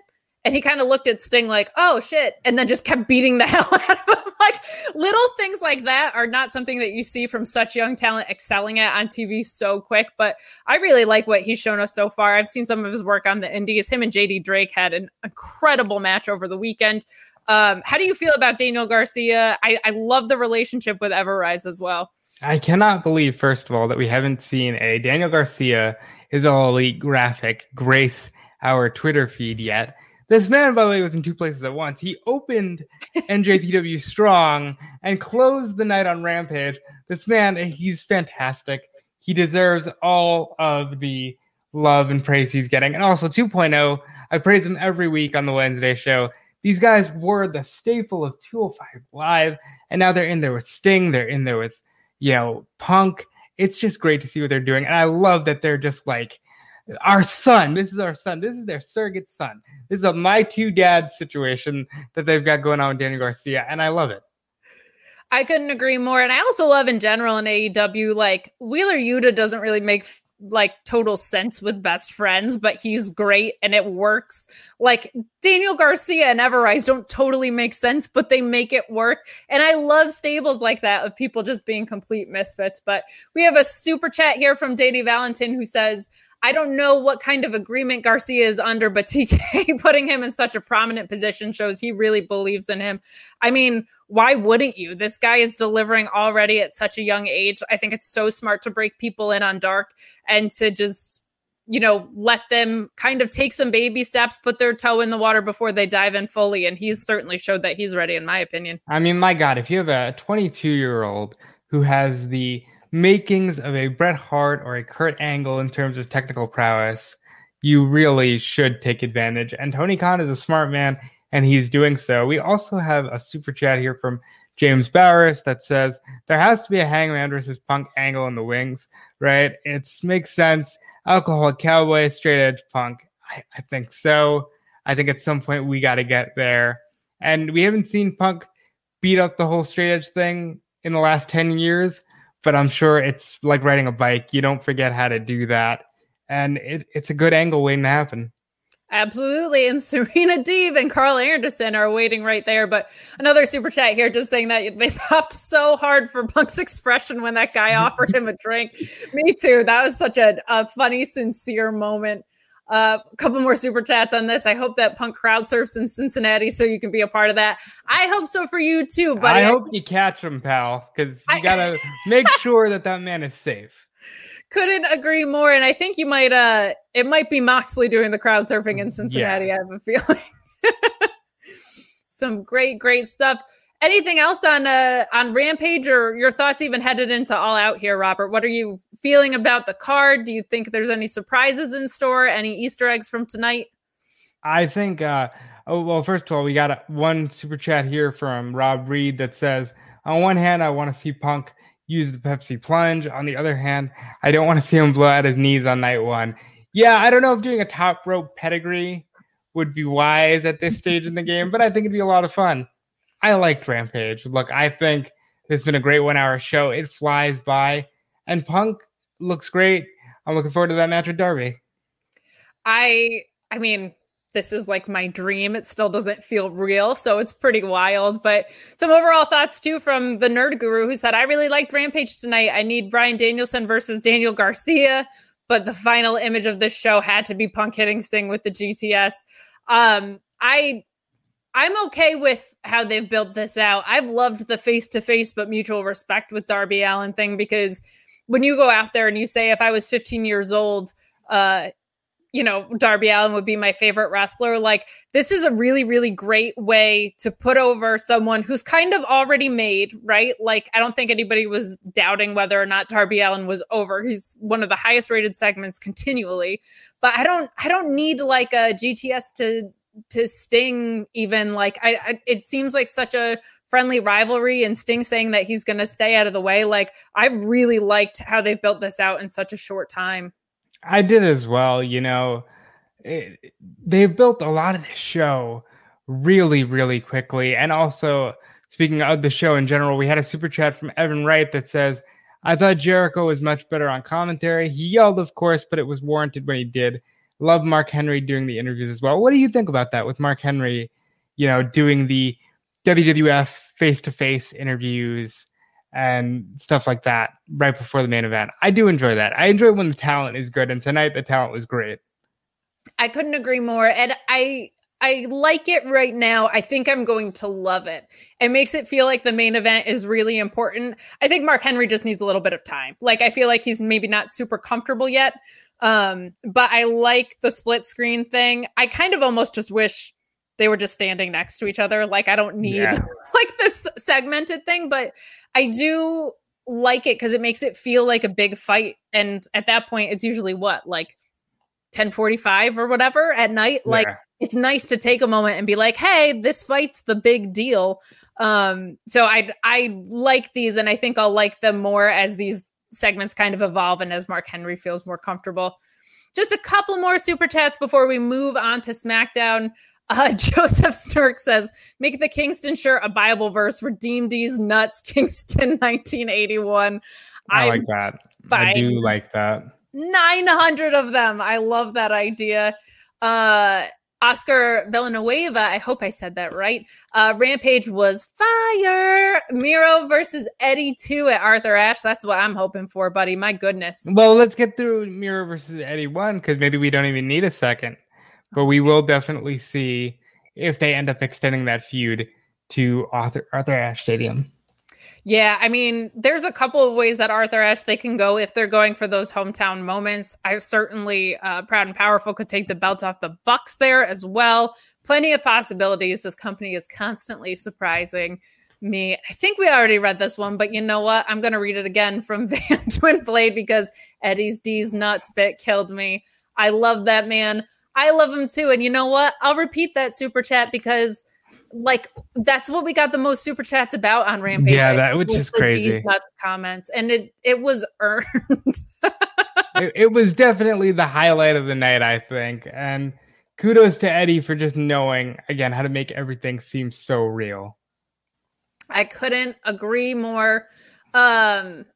and he kind of looked at Sting like, "Oh shit," and then just kept beating the [LAUGHS] hell out of him. like little things like that are not something that you see from such young talent excelling at on TV so quick. But I really like what he's shown us so far. I've seen some of his work on the Indies. Him and JD Drake had an incredible match over the weekend. Um, how do you feel about Daniel Garcia? I, I love the relationship with Everrise as well. I cannot believe, first of all, that we haven't seen a Daniel Garcia is all elite graphic grace our Twitter feed yet. This man, by the way, was in two places at once. He opened NJPW [LAUGHS] Strong and closed the night on Rampage. This man, he's fantastic. He deserves all of the love and praise he's getting. And also 2.0, I praise him every week on the Wednesday show. These guys were the staple of 205 Live, and now they're in there with Sting. They're in there with, you know, Punk. It's just great to see what they're doing. And I love that they're just like our son. This is our son. This is their surrogate son. This is a my two dads situation that they've got going on with Daniel Garcia, and I love it. I couldn't agree more. And I also love in general in AEW, like Wheeler Yuta doesn't really make like total sense with best friends, but he's great and it works. Like Daniel Garcia and Everrise don't totally make sense, but they make it work. And I love stables like that of people just being complete misfits. But we have a super chat here from Dady Valentin who says, I don't know what kind of agreement Garcia is under, but [LAUGHS] TK putting him in such a prominent position shows he really believes in him. I mean, why wouldn't you? This guy is delivering already at such a young age. I think it's so smart to break people in on dark and to just, you know, let them kind of take some baby steps, put their toe in the water before they dive in fully. And he's certainly showed that he's ready, in my opinion. I mean, my God, if you have a 22 year old who has the makings of a Bret Hart or a Kurt Angle in terms of technical prowess, you really should take advantage. And Tony Khan is a smart man, and he's doing so. We also have a super chat here from James Barris that says there has to be a Hangman versus Punk angle in the wings, right? It makes sense. Alcohol Cowboy, straight edge Punk. I, I think so. I think at some point we got to get there. And we haven't seen Punk beat up the whole straight edge thing in the last 10 years but I'm sure it's like riding a bike. You don't forget how to do that. And it, it's a good angle waiting to happen. Absolutely. And [LAUGHS] Serena Deeb and Karl Anderson are waiting right there. But another super chat here just saying that they [LAUGHS] popped so hard for Punk's expression when that guy [LAUGHS] offered him a drink. Me too. That was such a, a funny, sincere moment. Uh, a couple more super chats on this. I hope that Punk crowd surfs in Cincinnati so you can be a part of that. I hope so for you too. But I hope you catch him, pal, because you gotta [LAUGHS] make sure that that man is safe. Couldn't agree more. And I think you might. uh It might be Moxley doing the crowd surfing in Cincinnati. Yeah. I have a [LAUGHS] feeling. Some great, great stuff anything else on uh on rampage or your thoughts even headed into all out here robert? What are you feeling about the card? Do you think there's any surprises in store? Any easter eggs from tonight? I think uh oh well first of all we got one super chat here from rob reed that says on one hand i want to see punk use the pepsi plunge. On the other hand i don't want to see him blow out his knees on night one. Yeah i don't know if doing a top rope pedigree would be wise at this stage in the game but i think it'd be a lot of fun I liked Rampage. Look, I think it's been a great one hour show. It flies by, and Punk looks great. I'm looking forward to that match with Darby. I, I mean, this is like my dream. It still doesn't feel real, so it's pretty wild. But some overall thoughts too from the Nerd Guru, who said, "I really liked Rampage tonight. I need Bryan Danielson versus Daniel Garcia, but the final image of this show had to be Punk hitting Sting with the GTS." Um, I I'm okay with how they've built this out. I've loved the face to face but mutual respect with Darby Allin thing because when you go out there and you say, if I was 15 years old, uh, you know, Darby Allin would be my favorite wrestler. Like, this is a really, really great way to put over someone who's kind of already made, right? Like, I don't think anybody was doubting whether or not Darby Allin was over. He's one of the highest rated segments continually. But I don't, I don't need like a GTS to to Sting even like I, I it seems like such a friendly rivalry and Sting saying that he's going to stay out of the way. Like I've really liked how they've built this out in such a short time. I did as well. You know, eh, it, they've built a lot of this show really, really quickly. And also, speaking of the show in general, we had a super chat from Evan Wright that says, I thought Jericho was much better on commentary. He yelled, of course, but it was warranted when he did. Love Mark Henry doing the interviews as well. What do you think about that with Mark Henry, you know, doing the WWF face to face interviews? and stuff like that right before the main event. I do enjoy that. I enjoy when the talent is good, and tonight the talent was great. I couldn't agree more, and I I like it right now. I think I'm going to love it. It makes it feel like the main event is really important. I think Mark Henry just needs a little bit of time. Like I feel like he's maybe not super comfortable yet. Um, but I like the split screen thing. I kind of almost just wish they were just standing next to each other. Like I don't need yeah. [LAUGHS] like this segmented thing, but I do like it because it makes it feel like a big fight. And at that point, it's usually what like 1045 or whatever at night. Yeah. Like it's nice to take a moment and be like, hey, this fight's the big deal. Um, so I I like these and I think I'll like them more as these segments kind of evolve and as Mark Henry feels more comfortable. Just a couple more super chats before we move on to SmackDown. Uh, [LAUGHS] Joseph Snurk says, "Make the Kingston shirt a Bible verse. Redeem these nuts, [LAUGHS] Kingston, 1981." I like that. I do like that. 900 of them. I love that idea. Uh, Oscar Villanueva, I hope I said that right. Uh, Rampage was fire. Miro versus Eddie 2 at Arthur Ashe. That's what I'm hoping for, buddy. My goodness. Well, let's get through Miro versus Eddie 1 because maybe we don't even need a second but we will definitely see if they end up extending that feud to Arthur Arthur Ashe Stadium. Yeah, I mean, there's a couple of ways that Arthur Ashe they can go if they're going for those hometown moments. I certainly uh, proud and powerful could take the belt off the Bucks there as well. Plenty of possibilities. This company is constantly surprising me. I think we already read this one, but you know what? I'm going to read it again from [LAUGHS] Van Twin Blade because Eddie's D's nuts bit killed me. I love that man. I love him too. And you know what? I'll repeat that super chat because like that's what we got the most super chats about on Rampage. Yeah, that was just crazy. nuts comments, and it it was earned. [LAUGHS] it, it, was definitely the highlight of the night, I think. And kudos to Eddie for just knowing again how to make everything seem so real. I couldn't agree more. Um,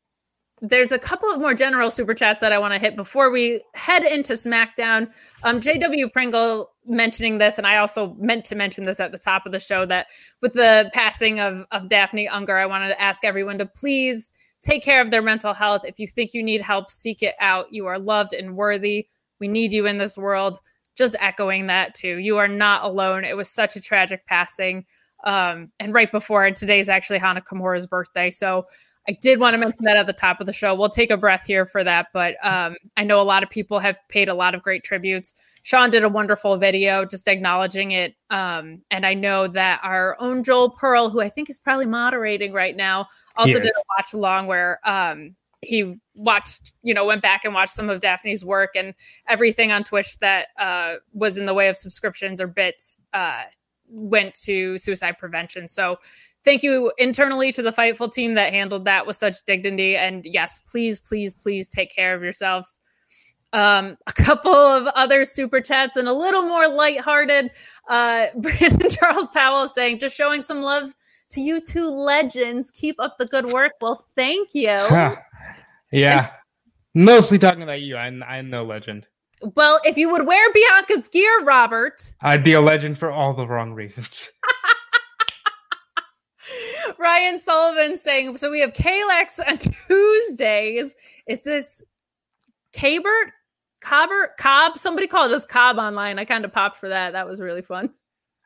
there's a couple of more general super chats that I want to hit before we head into SmackDown. Um, JW Pringle mentioning this, and I also meant to mention this at the top of the show that with the passing of, of Daffney Unger, I wanted to ask everyone to please take care of their mental health. If you think you need help, seek it out. You are loved and worthy. We need you in this world. Just echoing that too. You are not alone. It was such a tragic passing. Um, and right before, today's actually Hana Kimura's birthday. So I did want to mention that at the top of the show. We'll take a breath here for that, but um, I know a lot of people have paid a lot of great tributes. Sean did a wonderful video just acknowledging it. Um, and I know that our own Joel Pearl, who I think is probably moderating right now, also did a watch along where um, he watched, you know, went back and watched some of Daffney's work and everything on Twitch that uh, was in the way of subscriptions or bits uh, went to suicide prevention. So thank you internally to the Fightful team that handled that with such dignity. And yes, please, please, please take care of yourselves. Um, a couple of other super chats and a little more lighthearted. Uh, [LAUGHS] Brandon Charles Powell is saying, just showing some love to you two legends. Keep up the good work. Well, thank you. [LAUGHS] yeah. Mostly talking about you. I'm, I'm no legend. Well, if you would wear Bianca's gear, Robert, I'd be a legend for all the wrong reasons. [LAUGHS] Ryan Sullivan saying, so we have Kalex on Tuesdays. Is this Cabert? Cobber? Cobb? Somebody called us Cobb online. I kind of popped for that. That was really fun.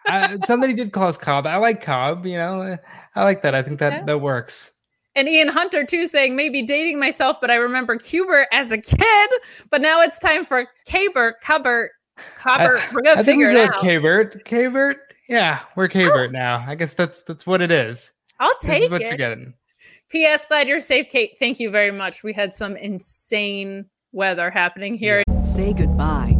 uh, somebody did call us Cobb. I like Cobb, you know. I like that. I think that that works. And Ian Hunter too saying maybe dating myself, but I remember Cubert as a kid. But now it's time for Cabert, Cubert, Cobert. We're gonna I think figure we it out. Cabert. Cabert. Yeah, we're Cabert now. I guess that's that's what it is. I'll This take is what it. you're getting. P.S. Glad you're safe, Kate. Thank you very much. We had some insane weather happening here. Say goodbye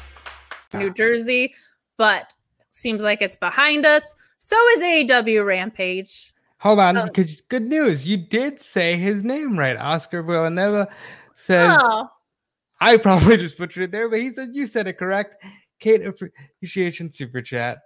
New Jersey, but seems like it's behind us. So is AEW Rampage. Hold on, Oh. because good news. You did say his name right. Oscar Villanueva says Oh, I probably [LAUGHS] just butchered it there, but he said you said it correct. Kate appreciation super chat.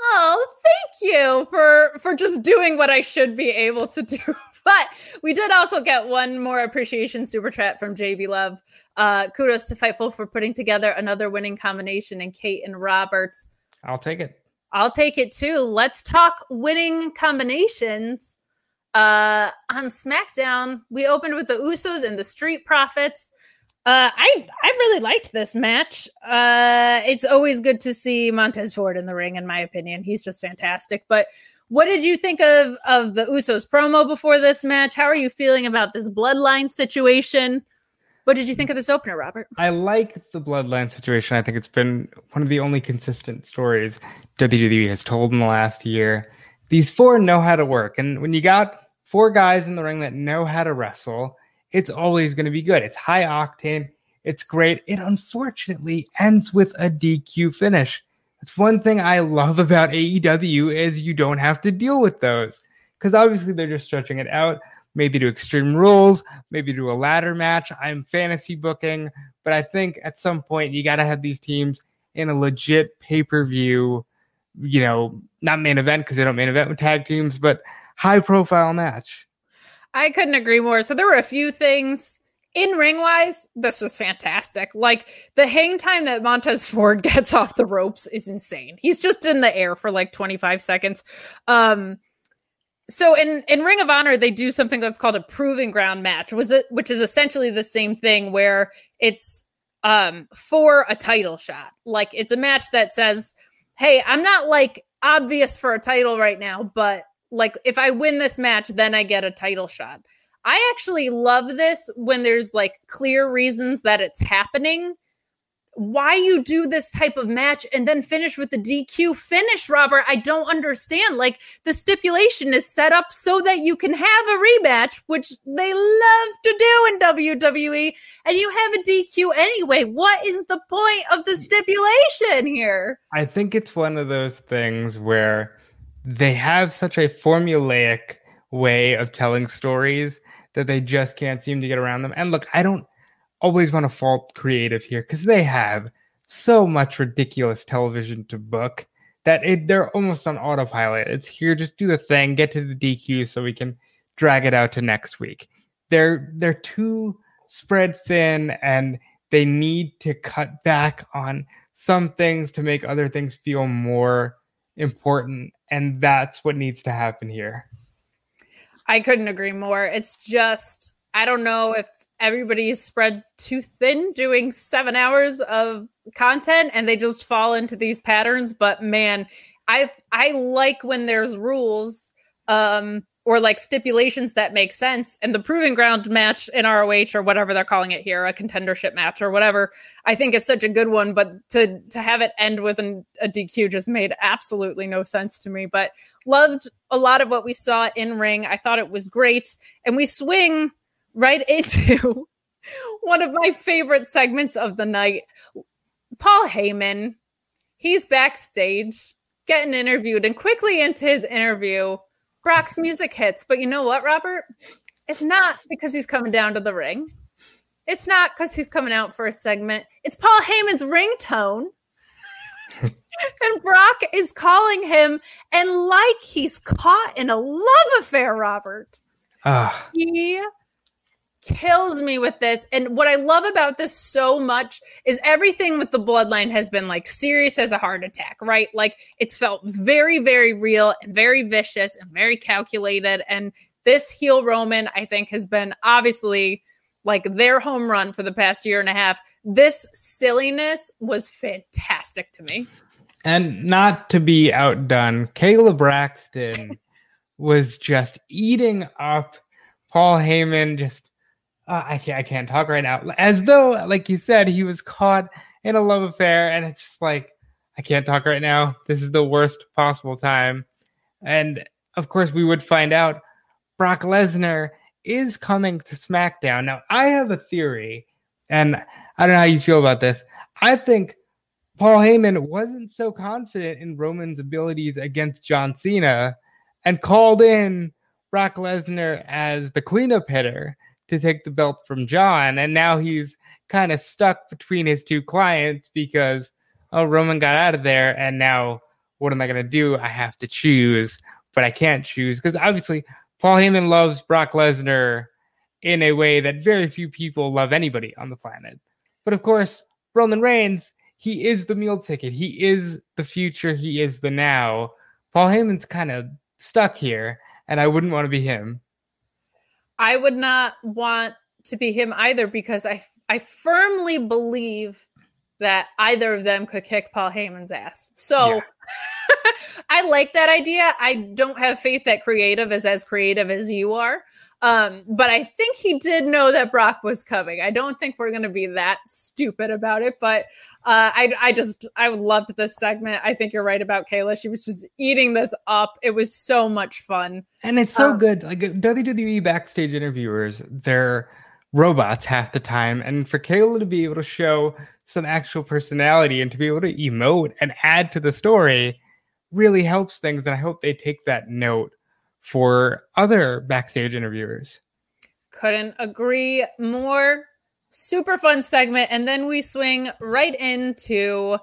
oh, thank you for for just doing what I should be able to do. [LAUGHS] But we did also get one more appreciation super chat from JB Love. Uh, kudos to Fightful for putting together another winning combination and Kate and Robert. I'll take it. I'll take it too. Let's talk winning combinations. Uh, on SmackDown, we opened with the Usos and the Street Profits. Uh, I I really liked this match. Uh, it's always good to see Montez Ford in the ring, in my opinion. He's just fantastic. But what did you think of of the Usos promo before this match? How are you feeling about this bloodline situation? What did you think of this opener, Robert? I like the bloodline situation. I think it's been one of the only consistent stories WWE has told in the last year. These four know how to work. And when you got four guys in the ring that know how to wrestle, it's always going to be good. It's high octane. It's great. It unfortunately ends with a DQ finish. That's one thing I love about AEW is you don't have to deal with those because obviously they're just stretching it out, maybe to extreme rules, maybe to a ladder match. I'm fantasy booking, but I think at some point you got to have these teams in a legit pay per view, you know, not main event because they don't main event with tag teams, but high profile match. I couldn't agree more. So there were a few things in ring wise. This was fantastic. Like the hang time that Montez [LAUGHS] Ford gets off the ropes is insane. He's just in the air for like 25 seconds. Um, so in in Ring of Honor, they do something that's called a proving ground match, was it which is essentially the same thing where it's um for a title shot. Like it's a match that says, "Hey, I'm not like obvious for a title right now, but like if I win this match, then I get a title shot." I actually love this when there's like clear reasons that it's happening. Why you do this type of match and then finish with the DQ finish, Robert? I don't understand. Like the stipulation is set up so that you can have a rematch, which they love to do in WWE, and you have a DQ anyway. What is the point of the stipulation here? I think it's one of those things where they have such a formulaic way of telling stories that they just can't seem to get around them. And look, I don't always want to fault creative here because they have so much ridiculous television to book that it, they're almost on autopilot. It's here, just do the thing, get to the DQ so we can drag it out to next week. They're they're too spread thin and they need to cut back on some things to make other things feel more important and that's what needs to happen here I couldn't agree more. It's just, I don't know if everybody's spread too thin doing seven hours of content and they just fall into these patterns. But man, I I like when there's rules um or like stipulations that make sense. And the proving ground match in ROH or whatever they're calling it here, a contendership match or whatever, I think is such a good one. But to to have it end with an, a DQ just made absolutely no sense to me. But loved a lot of what we saw in ring. I thought it was great. And we swing right [LAUGHS] into one of my favorite segments of the night. Paul Heyman, he's backstage getting interviewed, and quickly into his interview, Brock's music hits. But you know what, Robert? It's not because he's coming down to the ring. It's not because he's coming out for a segment. It's Paul Heyman's ringtone. [LAUGHS] and Brock is calling him, and like he's caught in a love affair, Robert. Uh, He kills me with this. And what I love about this so much is everything with the bloodline has been like serious as a heart attack, right? Like it's felt very, very real and very vicious and very calculated. And this heel Roman, I think, has been obviously like their home run for the past year and a half. This silliness was fantastic to me. and not to be outdone, Kayla Braxton [LAUGHS] was just eating up Paul Heyman. Just uh, I can't I can't talk right now. As though, like you said, he was caught in a love affair, and it's just like I can't talk right now. This is the worst possible time. And of course, we would find out Brock Lesnar is coming to SmackDown. Now, I have a theory, and I don't know how you feel about this. I think Paul Heyman wasn't so confident in Roman's abilities against John Cena and called in Brock Lesnar as the cleanup hitter to take the belt from John. And now he's kind of stuck between his two clients because, oh, Roman got out of there. And now what am I going to do? I have to choose, but I can't choose because obviously Paul Heyman loves Brock Lesnar in a way that very few people love anybody on the planet. But of course, Roman Reigns, he is the meal ticket. He is the future. He is the now. Paul Heyman's kind of stuck here, and I wouldn't want to be him. I would not want to be him either because I I firmly believe that either of them could kick Paul Heyman's ass. So [LAUGHS] I like that idea. I don't have faith that creative is as creative as you are. Um, but I think he did know that Brock was coming. I don't think we're going to be that stupid about it. But uh, I, I just, I loved this segment. I think you're right about Kayla. She was just eating this up. It was so much fun. And it's so Um, good. Like WWE backstage interviewers, they're robots half the time. And for Kayla to be able to show some actual personality and to be able to emote and add to the story really helps things. And I hope they take that note for other backstage interviewers. Couldn't agree more. Super fun segment. And then we swing right into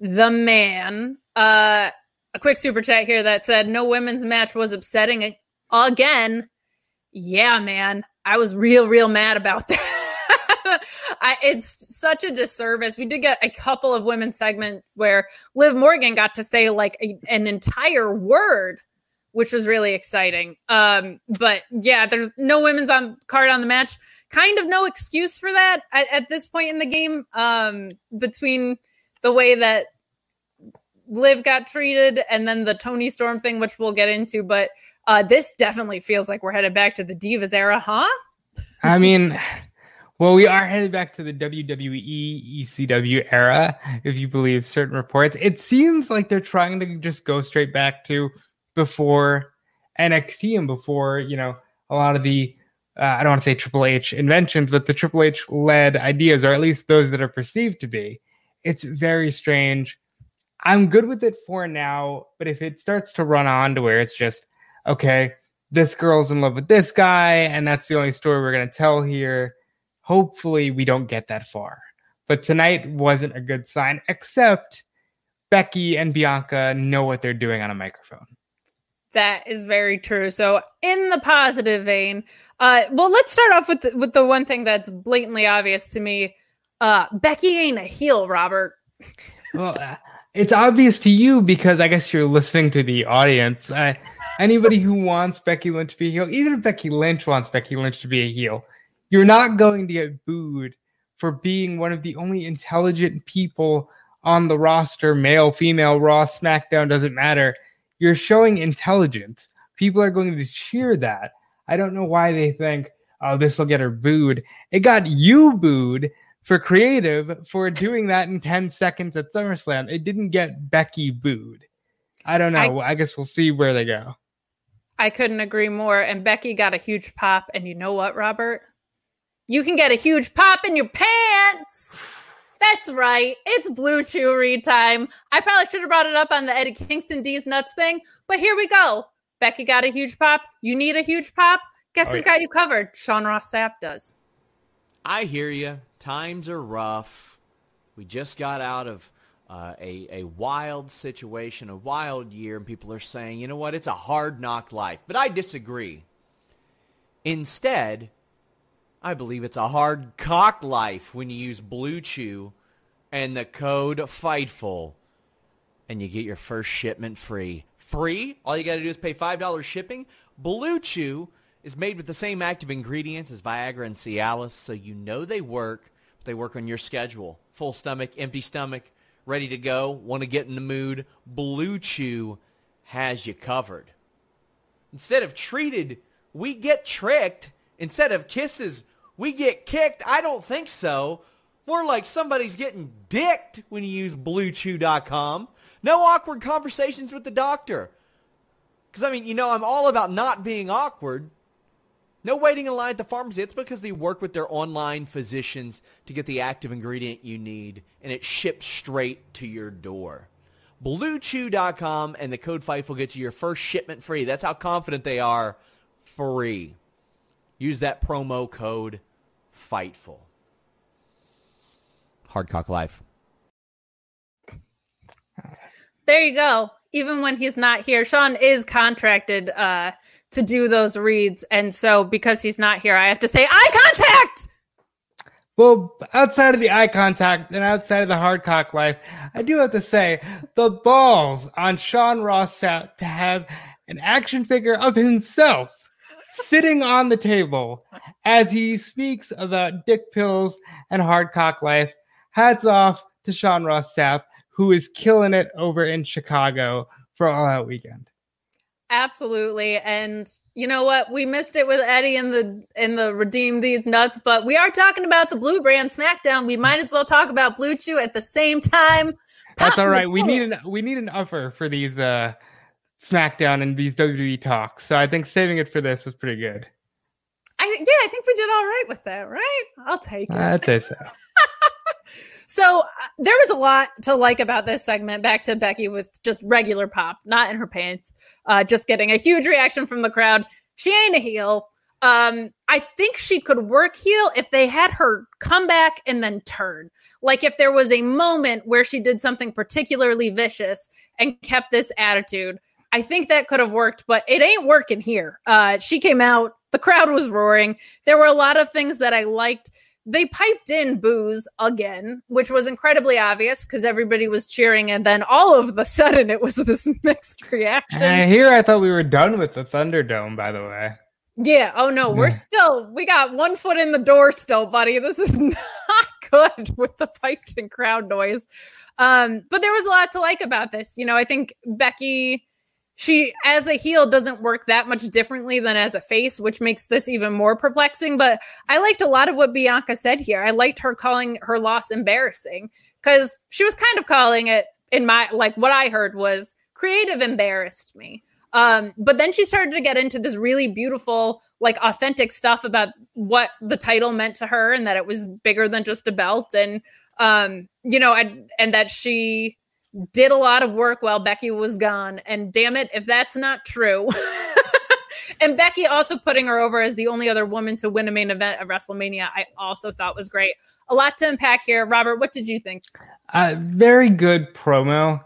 the man. Uh, a quick super chat here that said no women's match was upsetting again. Yeah, man. I was real, real mad about [LAUGHS] that. I, it's such a disservice. We did get a couple of women's segments where Liv Morgan got to say like a, an entire word which was really exciting. Um, but yeah, there's no women's on card on the match. Kind of no excuse for that at, at this point in the game. Um, between the way that Liv got treated and then the Toni Storm thing, which we'll get into. But uh, this definitely feels like we're headed back to the Divas era, huh? I mean, well, we are headed back to the WWE ECW era, if you believe certain reports. It seems like they're trying to just go straight back to before NXT and before, you know, a lot of the, uh, I don't want to say Triple H inventions, but the Triple H led ideas, or at least those that are perceived to be. It's very strange. I'm good with it for now, but if it starts to run on to where it's just, okay, this girl's in love with this guy, and that's the only story we're going to tell here, hopefully we don't get that far. But tonight wasn't a good sign, except Becky and Bianca know what they're doing on a microphone. That is very true. So, in the positive vein, uh, well, let's start off with the, with the one thing that's blatantly obvious to me. Uh, Becky ain't a heel, Robert. [LAUGHS] well, uh, it's obvious to you because I guess you're listening to the audience. Uh, anybody who wants Becky Lynch to be a heel, even if Becky Lynch wants Becky Lynch to be a heel, you're not going to get booed for being one of the only intelligent people on the roster, male, female, Raw, SmackDown, doesn't matter. You're showing intelligence. People are going to cheer that. I don't know why they think, oh, this will get her booed. It got you booed for creative for doing that in 10 seconds at SummerSlam. It didn't get Becky booed. I don't know. I, I guess we'll see where they go. I couldn't agree more. And Becky got a huge pop. And you know what, Robert? you can get a huge pop in your pants. That's right. It's Blue Chew read time. I probably should have brought it up on the Eddie Kingston D's nuts thing, but here we go. Becky got a huge pop. You need a huge pop. Guess Oh, who's yeah. got you covered? Sean Ross Sapp does. I hear you. Times are rough. We just got out of uh, a a wild situation, a wild year, and people are saying, you know what? It's a hard knock life. But I disagree. Instead, I believe it's a hard cock life when you use Blue Chew and the code FIGHTFUL, and you get your first shipment free. Free? All you got to do is pay five dollars shipping. Blue Chew is made with the same active ingredients as Viagra and Cialis, so you know they work. But they work on your schedule. Full stomach, empty stomach, ready to go. Want to get in the mood? Blue Chew has you covered. Instead of treated, we get tricked. Instead of kisses, we get kicked. I don't think so. More like somebody's getting dicked when you use BlueChew.com. No awkward conversations with the doctor. Because, I mean, you know, I'm all about not being awkward. No waiting in line at the pharmacy. It's because they work with their online physicians to get the active ingredient you need, and it ships straight to your door. BlueChew.com and the code FIFE will get you your first shipment free. That's how confident they are. Free. Use that promo code FIGHTFUL. Hardcock Life. There you go. Even when he's not here, Sean is contracted uh, to do those reads, and so because he's not here, I have to say eye contact. Well, outside of the eye contact and outside of the hardcock life, I do have to say the balls on Sean Ross Sapp to have an action figure of himself sitting on the table as he speaks about dick pills and hard cock life. Hats off to Sean Ross Sapp, who is killing it over in Chicago for All Out Weekend. Absolutely. And you know what? We missed it with Eddie in the in the redeem these nuts, but we are talking about the blue brand SmackDown. We might as well talk about Blue Chew at the same time. That's all. We need an we need an upper for these uh SmackDown and these WWE talks. So I think saving it for this was pretty good. I yeah, I think we did all right with that, right? I'll take it. I'd say so. [LAUGHS] So uh, there was a lot to like about this segment. Back to Becky with just regular pop, not in her pants, uh, just getting a huge reaction from the crowd. She ain't a heel. Um, I think she could work heel if they had her come back and then turn. Like if there was a moment where she did something particularly vicious and kept this attitude. I think that could have worked, but it ain't working here. Uh, she came out, the crowd was roaring. There were a lot of things that I liked they piped in booze again, which was incredibly obvious because everybody was cheering, and then all of a [LAUGHS] sudden it was this mixed reaction. Uh, here I thought we were done with the Thunderdome, by the way. yeah. Oh no, we're still we got one foot in the door still, buddy. This is [LAUGHS] not good [LAUGHS] with the piped in crowd noise. Um, but there was a lot to like about this. You know, I think Becky she as a heel doesn't work that much differently than as a face which makes this even more perplexing but i liked a lot of what bianca said here. I liked her calling her loss embarrassing because she was kind of calling it in my like what i heard was creative embarrassed me. Um but then she started to get into this really beautiful like authentic stuff about what the title meant to her and that it was bigger than just a belt and um you know and and that she did a lot of work while Becky was gone. And damn it, if that's not true. [LAUGHS] and Becky also putting her over as the only other woman to win a main event at WrestleMania, I also thought was great. A lot to unpack here. Robert, what did you think? Uh, very good promo.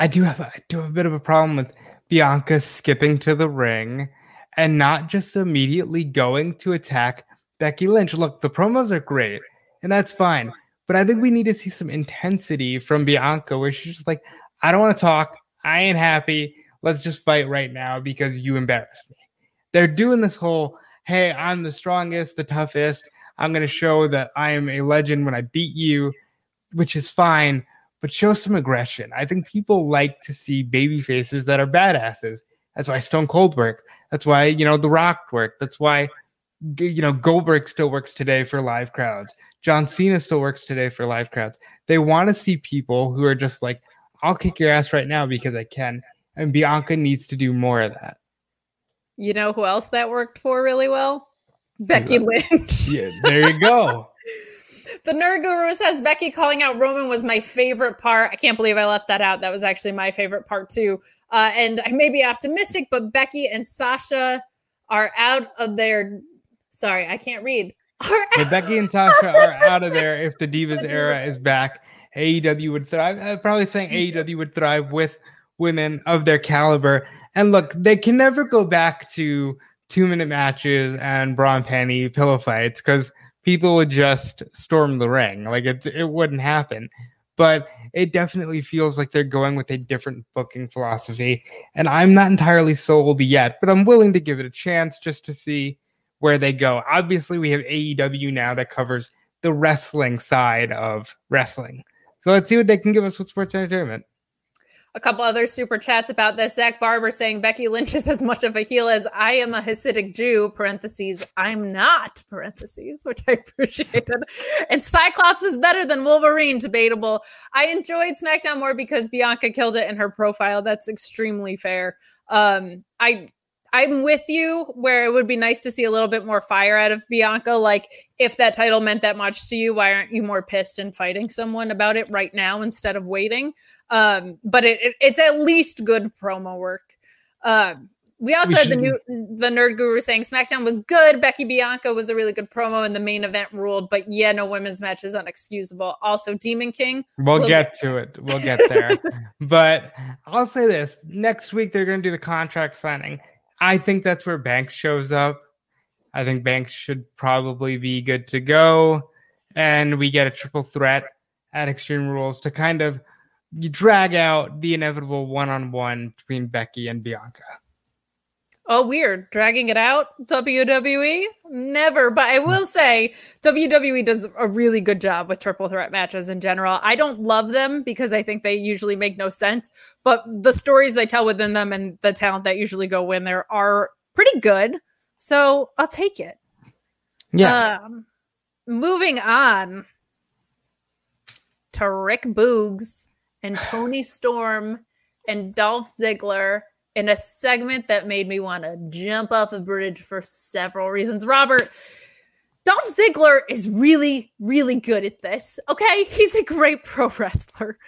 I do have I do have a bit of a problem with Bianca skipping to the ring and not just immediately going to attack Becky Lynch. Look, the promos are great, and that's fine. But I think we need to see some intensity from Bianca where she's just like, I don't want to talk. I ain't happy. Let's just fight right now because you embarrassed me. They're doing this whole, hey, I'm the strongest, the toughest. I'm going to show that I am a legend when I beat you, which is fine, but show some aggression. I think people like to see baby faces that are badasses. That's why Stone Cold worked. That's why, you know, The Rock worked. That's why, you know, Goldberg still works today for live crowds. John Cena still works today for live crowds. They want to see people who are just like, I'll kick your ass right now because I can. And Bianca needs to do more of that. You know who else that worked for really well? Becky Lynch. [LAUGHS] Yeah, there you go. [LAUGHS] the Nerd Guru says Becky calling out Roman was my favorite part. I can't believe I left that out. That was actually my favorite part too. Uh, and I may be optimistic, but Becky and Sasha are out of their. Sorry, I can't read. But Becky and Tasha [LAUGHS] are out of there if the Divas era is back. AEW would thrive. I'm probably saying AEW would thrive with women of their caliber. And look, they can never go back to two minute matches and bra and panty pillow fights because people would just storm the ring. Like it, it wouldn't happen. But it definitely feels like they're going with a different booking philosophy. And I'm not entirely sold yet, but I'm willing to give it a chance just to see where they go. Obviously, we have AEW now that covers the wrestling side of wrestling. So let's see what they can give us with sports entertainment a couple other super chats about this. Zach Barber saying Becky Lynch is as much of a heel as I am a Hasidic Jew, parentheses, I'm not, parentheses, which I [LAUGHS] appreciated. and Cyclops is better than Wolverine, debatable. I enjoyed SmackDown more because Bianca killed it in her profile. That's extremely fair. Um, I I'm with you where it would be nice to see a little bit more fire out of Bianca. Like, if that title meant that much to you, why aren't you more pissed and fighting someone about it right now instead of waiting? Um, but it, it, it's at least good promo work. Um, we also we had the new the nerd guru saying SmackDown was good. Becky Bianca was a really good promo, and the main event ruled. But yeah, no women's match is unexcusable. Also, Demon King. We'll, we'll get, get to it. We'll get there. [LAUGHS] but I'll say this: next week they're going to do the contract signing. I think that's where Banks shows up. I think Banks should probably be good to go. And we get a triple threat at Extreme Rules to kind of drag out the inevitable one on one between Becky and Bianca. Oh, weird. Dragging it out, WWE? Never. But I will say, WWE does a really good job with triple threat matches in general. I don't love them because I think they usually make no sense, but the stories they tell within them and the talent that usually go in there are pretty good. So I'll take it. Yeah. Um, moving on to Rick Boogs and Toni Storm and Dolph Ziggler in a segment that made me want to jump off a bridge for several reasons. Robert, Dolph Ziggler is really, really good at this. Okay. He's a great pro wrestler.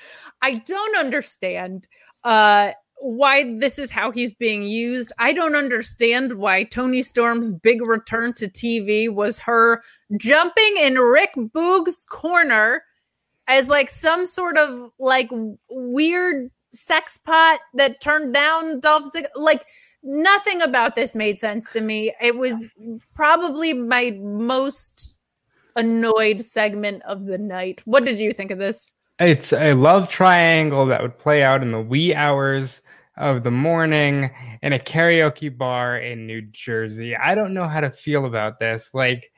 I don't understand uh, why this is how he's being used. I don't understand why Toni Storm's big return to TV was her jumping in Rick Boog's corner as like some sort of like weird sex pot that turned down Dolph Ziggler. Like nothing about this made sense to me. It was probably my most annoyed segment of the night. What did you think of this? It's a love triangle that would play out in the wee hours of the morning in a karaoke bar in New Jersey. I don't know how to feel about this. Like,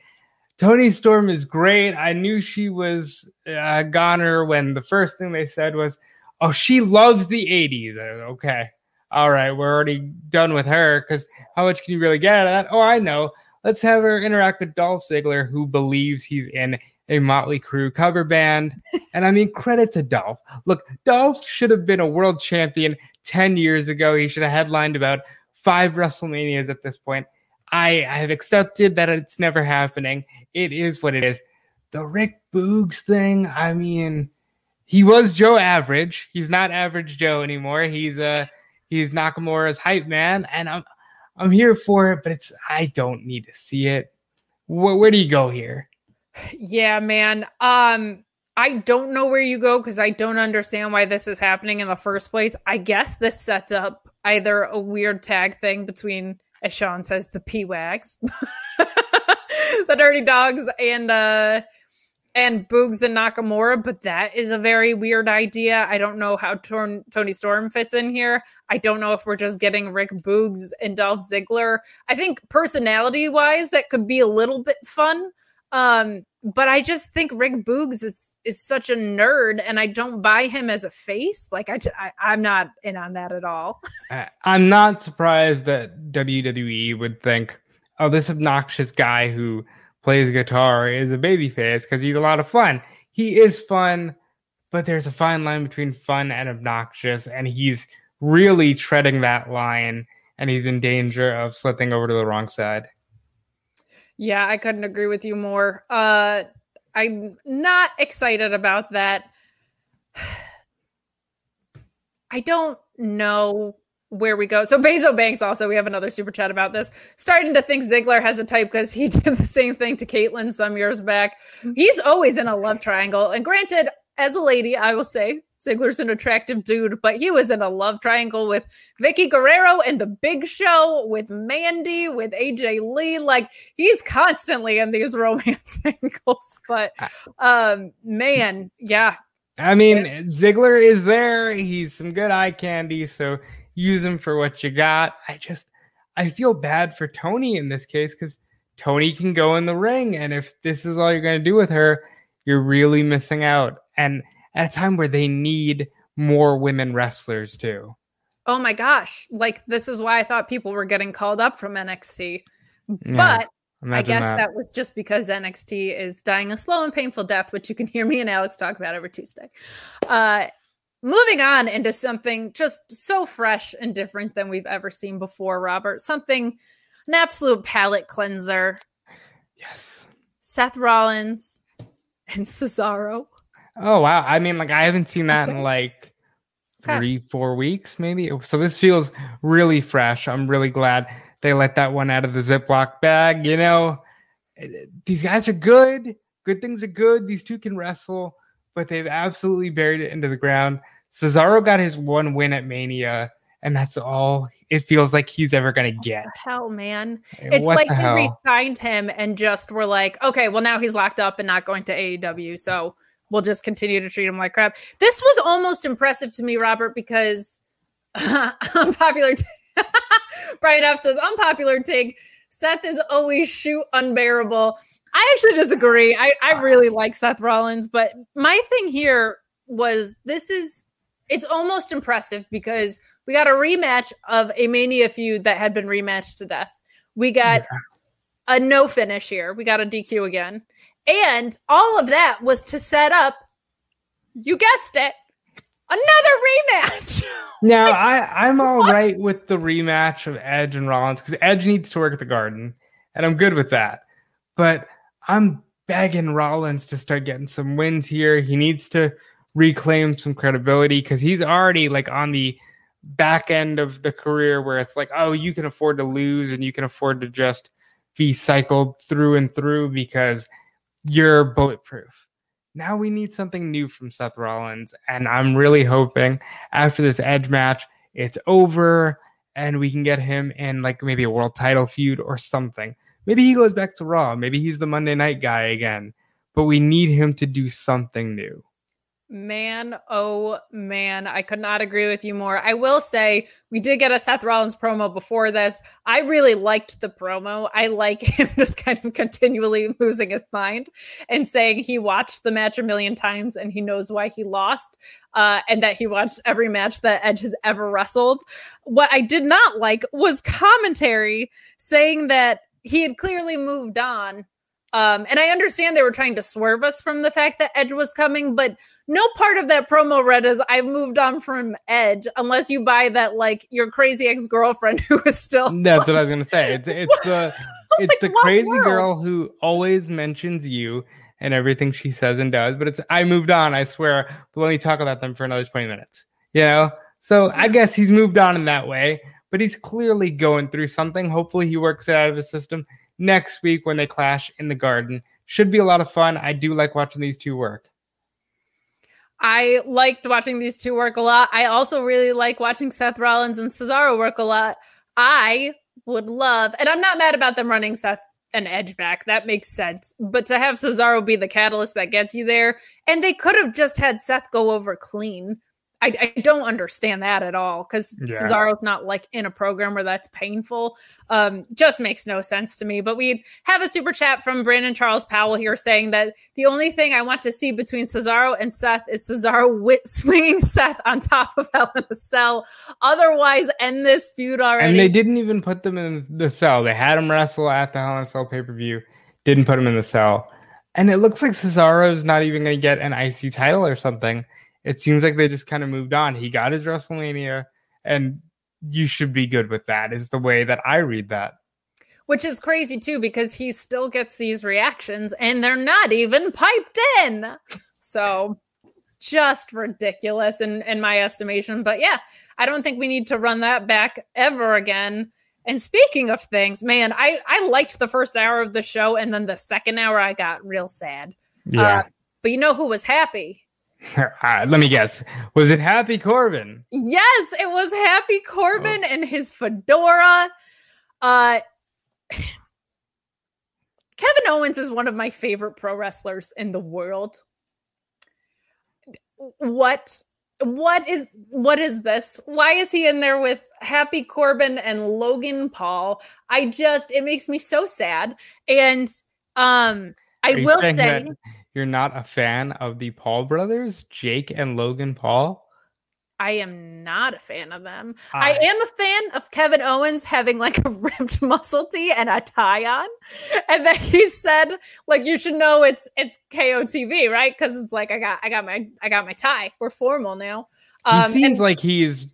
Toni Storm is great. I knew she was a goner when the first thing they said was, oh, she loves the 80s. Okay. All right. We're already done with her because how much can you really get out of that? Oh, I know. Let's have her interact with Dolph Ziggler, who believes he's in a Motley Crue cover band. [LAUGHS] And I mean, credit to Dolph. Look, Dolph should have been a world champion 10 years ago. He should have headlined about five WrestleManias at this point. I, I have accepted that it's never happening. It is what it is. The Rick Boogs thing, I mean, he was Joe Average. He's not Average Joe anymore. He's uh he's Nakamura's hype man, and I'm I'm here for it, but it's I don't need to see it. Where, where do you go here? Yeah, man. Um, I don't know where you go because I don't understand why this is happening in the first place. I guess this sets up either a weird tag thing between, as Sean says, the P Wags, [LAUGHS] the Dirty Dogs, and uh and Boogs and Nakamura, but that is a very weird idea. I don't know how Tor- Toni Storm fits in here. I don't know if we're just getting Rick Boogs and Dolph Ziggler. I think personality wise, that could be a little bit fun. Um, but I just think Rick Boogs is is such a nerd, and I don't buy him as a face. Like I, I am not in on that at all. [LAUGHS] I'm not surprised that WWE would think, oh, this obnoxious guy who plays guitar is a baby face because he's a lot of fun. He is fun, but there's a fine line between fun and obnoxious, and he's really treading that line, and he's in danger of slipping over to the wrong side. Yeah, I couldn't agree with you more. Uh, I'm not excited about that. [SIGHS] I don't know where we go. So Bezo Banks also, we have another super chat about this. Starting to think Ziggler has a type because he [LAUGHS] did the same thing to Kaitlyn some years back. He's always in a love triangle. And granted, as a lady, I will say Ziggler's an attractive dude, but he was in a love triangle with Vickie Guerrero and the Big Show, with Mandy, with AJ Lee. Like he's constantly in these [LAUGHS] romance angles. But um, man, yeah. I mean, Ziggler is there. He's some good eye candy, so use him for what you got. I just I feel bad for Toni in this case because Toni can go in the ring, and if this is all you're going to do with her, you're really missing out. And at a time where they need more women wrestlers too. Oh my gosh. Like this is why I thought people were getting called up from NXT. Yeah, but I guess that. that. was just because NXT is dying a slow and painful death, which you can hear me and Alex talk about every Tuesday. Uh moving on into something just so fresh and different than we've ever seen before, Robert. Something an absolute palate cleanser. Yes. Seth Rollins and Cesaro Oh wow! I mean, like I haven't seen that in [LAUGHS] like three, four weeks, maybe. So this feels really fresh. I'm really glad they let that one out of the Ziploc bag. You know, eh, these guys are good. Good things are good. These two can wrestle, but they've absolutely buried it into the ground. Cesaro got his one win at Mania, and that's all it feels like he's ever going to get. hell, man. It's what like the they re-signed him and just were like, okay, well, now he's locked up and not going to AEW. So we'll just continue to treat him like crap. This was almost impressive to me, Robert, because [LAUGHS] unpopular. T- [LAUGHS] Brian F says unpopular take. Seth is always shoot unbearable. I actually disagree. I, I really like Seth Rollins, but my thing here was this is it's almost impressive because we got a rematch of a Mania feud that had been rematched to death. We got yeah. a no finish here. We got a DQ again. And all of that was to set up, you guessed it, another rematch. [LAUGHS] now I, I'm all what? right with the rematch of Edge and Rollins because Edge needs to work at the Garden, and I'm good with that. But I'm begging Rollins to start getting some wins here. He needs to reclaim some credibility because he's already like on the back end of the career where it's like, oh, you can afford to lose and you can afford to just be cycled through and through because you're bulletproof. Now we need something new from Seth Rollins. And I'm really hoping after this Edge match, it's over and we can get him in like maybe a world title feud or something. Maybe he goes back to Raw. Maybe he's the Monday night guy again. But we need him to do something new. Man, oh man, I could not agree with you more. I will say we did get a Seth Rollins promo before this. I really liked the promo. I like [LAUGHS] him just kind of continually losing his mind and saying he watched the match a million times and he knows why he lost, uh, and that he watched every match that Edge has ever wrestled. What I did not like was commentary saying that he had clearly moved on. Um, and I understand they were trying to swerve us from the fact that Edge was coming, but no part of that promo read as I've moved on from Edge, unless you buy that like your crazy ex girlfriend [LAUGHS] who is still. That's like, what I was gonna say. It's [LAUGHS] it's the [LAUGHS] it's like, the crazy world? girl who always mentions you and everything she says and does, but it's I moved on. I swear. But let me talk about them for another twenty minutes. You know. So I guess he's moved on in that way, but he's clearly going through something. Hopefully, he works it out of his system next week when they clash in the garden. Should be a lot of fun. I do like watching these two work. I liked watching these two work a lot. I also really like watching Seth Rollins and Cesaro work a lot. I would love, and I'm not mad about them running Seth and Edge back. That makes sense. But to have Cesaro be the catalyst that gets you there, and they could have just had Seth go over clean I, I don't understand that at all because yeah. Cesaro's not like in a program where that's painful. Um, just makes no sense to me. But we have a super chat from Brandon Charles Powell here saying that the only thing I want to see between Cesaro and Seth is Cesaro wit- swinging Seth on top of [LAUGHS] Hell in a Cell. Otherwise, end this feud already. And they didn't even put them in the cell. They had him wrestle at the Hell in a Cell pay per view. Didn't put him in the cell. And it looks like Cesaro's not even going to get an IC title or something it seems like they just kind of moved on. He got his WrestleMania, and you should be good with that, is the way that I read that. which is crazy too because he still gets these reactions and they're not even piped in. So just ridiculous in in my estimation. But yeah, I don't think we need to run that back ever again. And speaking of things, man, I I liked the first hour of the show, and then the second hour I got real sad. Yeah. Uh, but you know who was happy? [LAUGHS] Uh, let me guess. Was it Happy Corbin? Yes, it was Happy Corbin and his fedora. Uh [SIGHS] Kevin Owens is one of my favorite pro wrestlers in the world. What what is what is this? Why is he in there with Happy Corbin and Logan Paul? I just it makes me so sad. And um I will say that you're not a fan of the Paul brothers, Jake and Logan Paul. I am not a fan of them. I I- am a fan of Kevin Owens having like a [LAUGHS] ripped muscle tee and a tie on. And then he said, like, you should know it's it's KOTV, right? Because it's like I got I got my I got my tie. We're formal now. Um he seems and like he's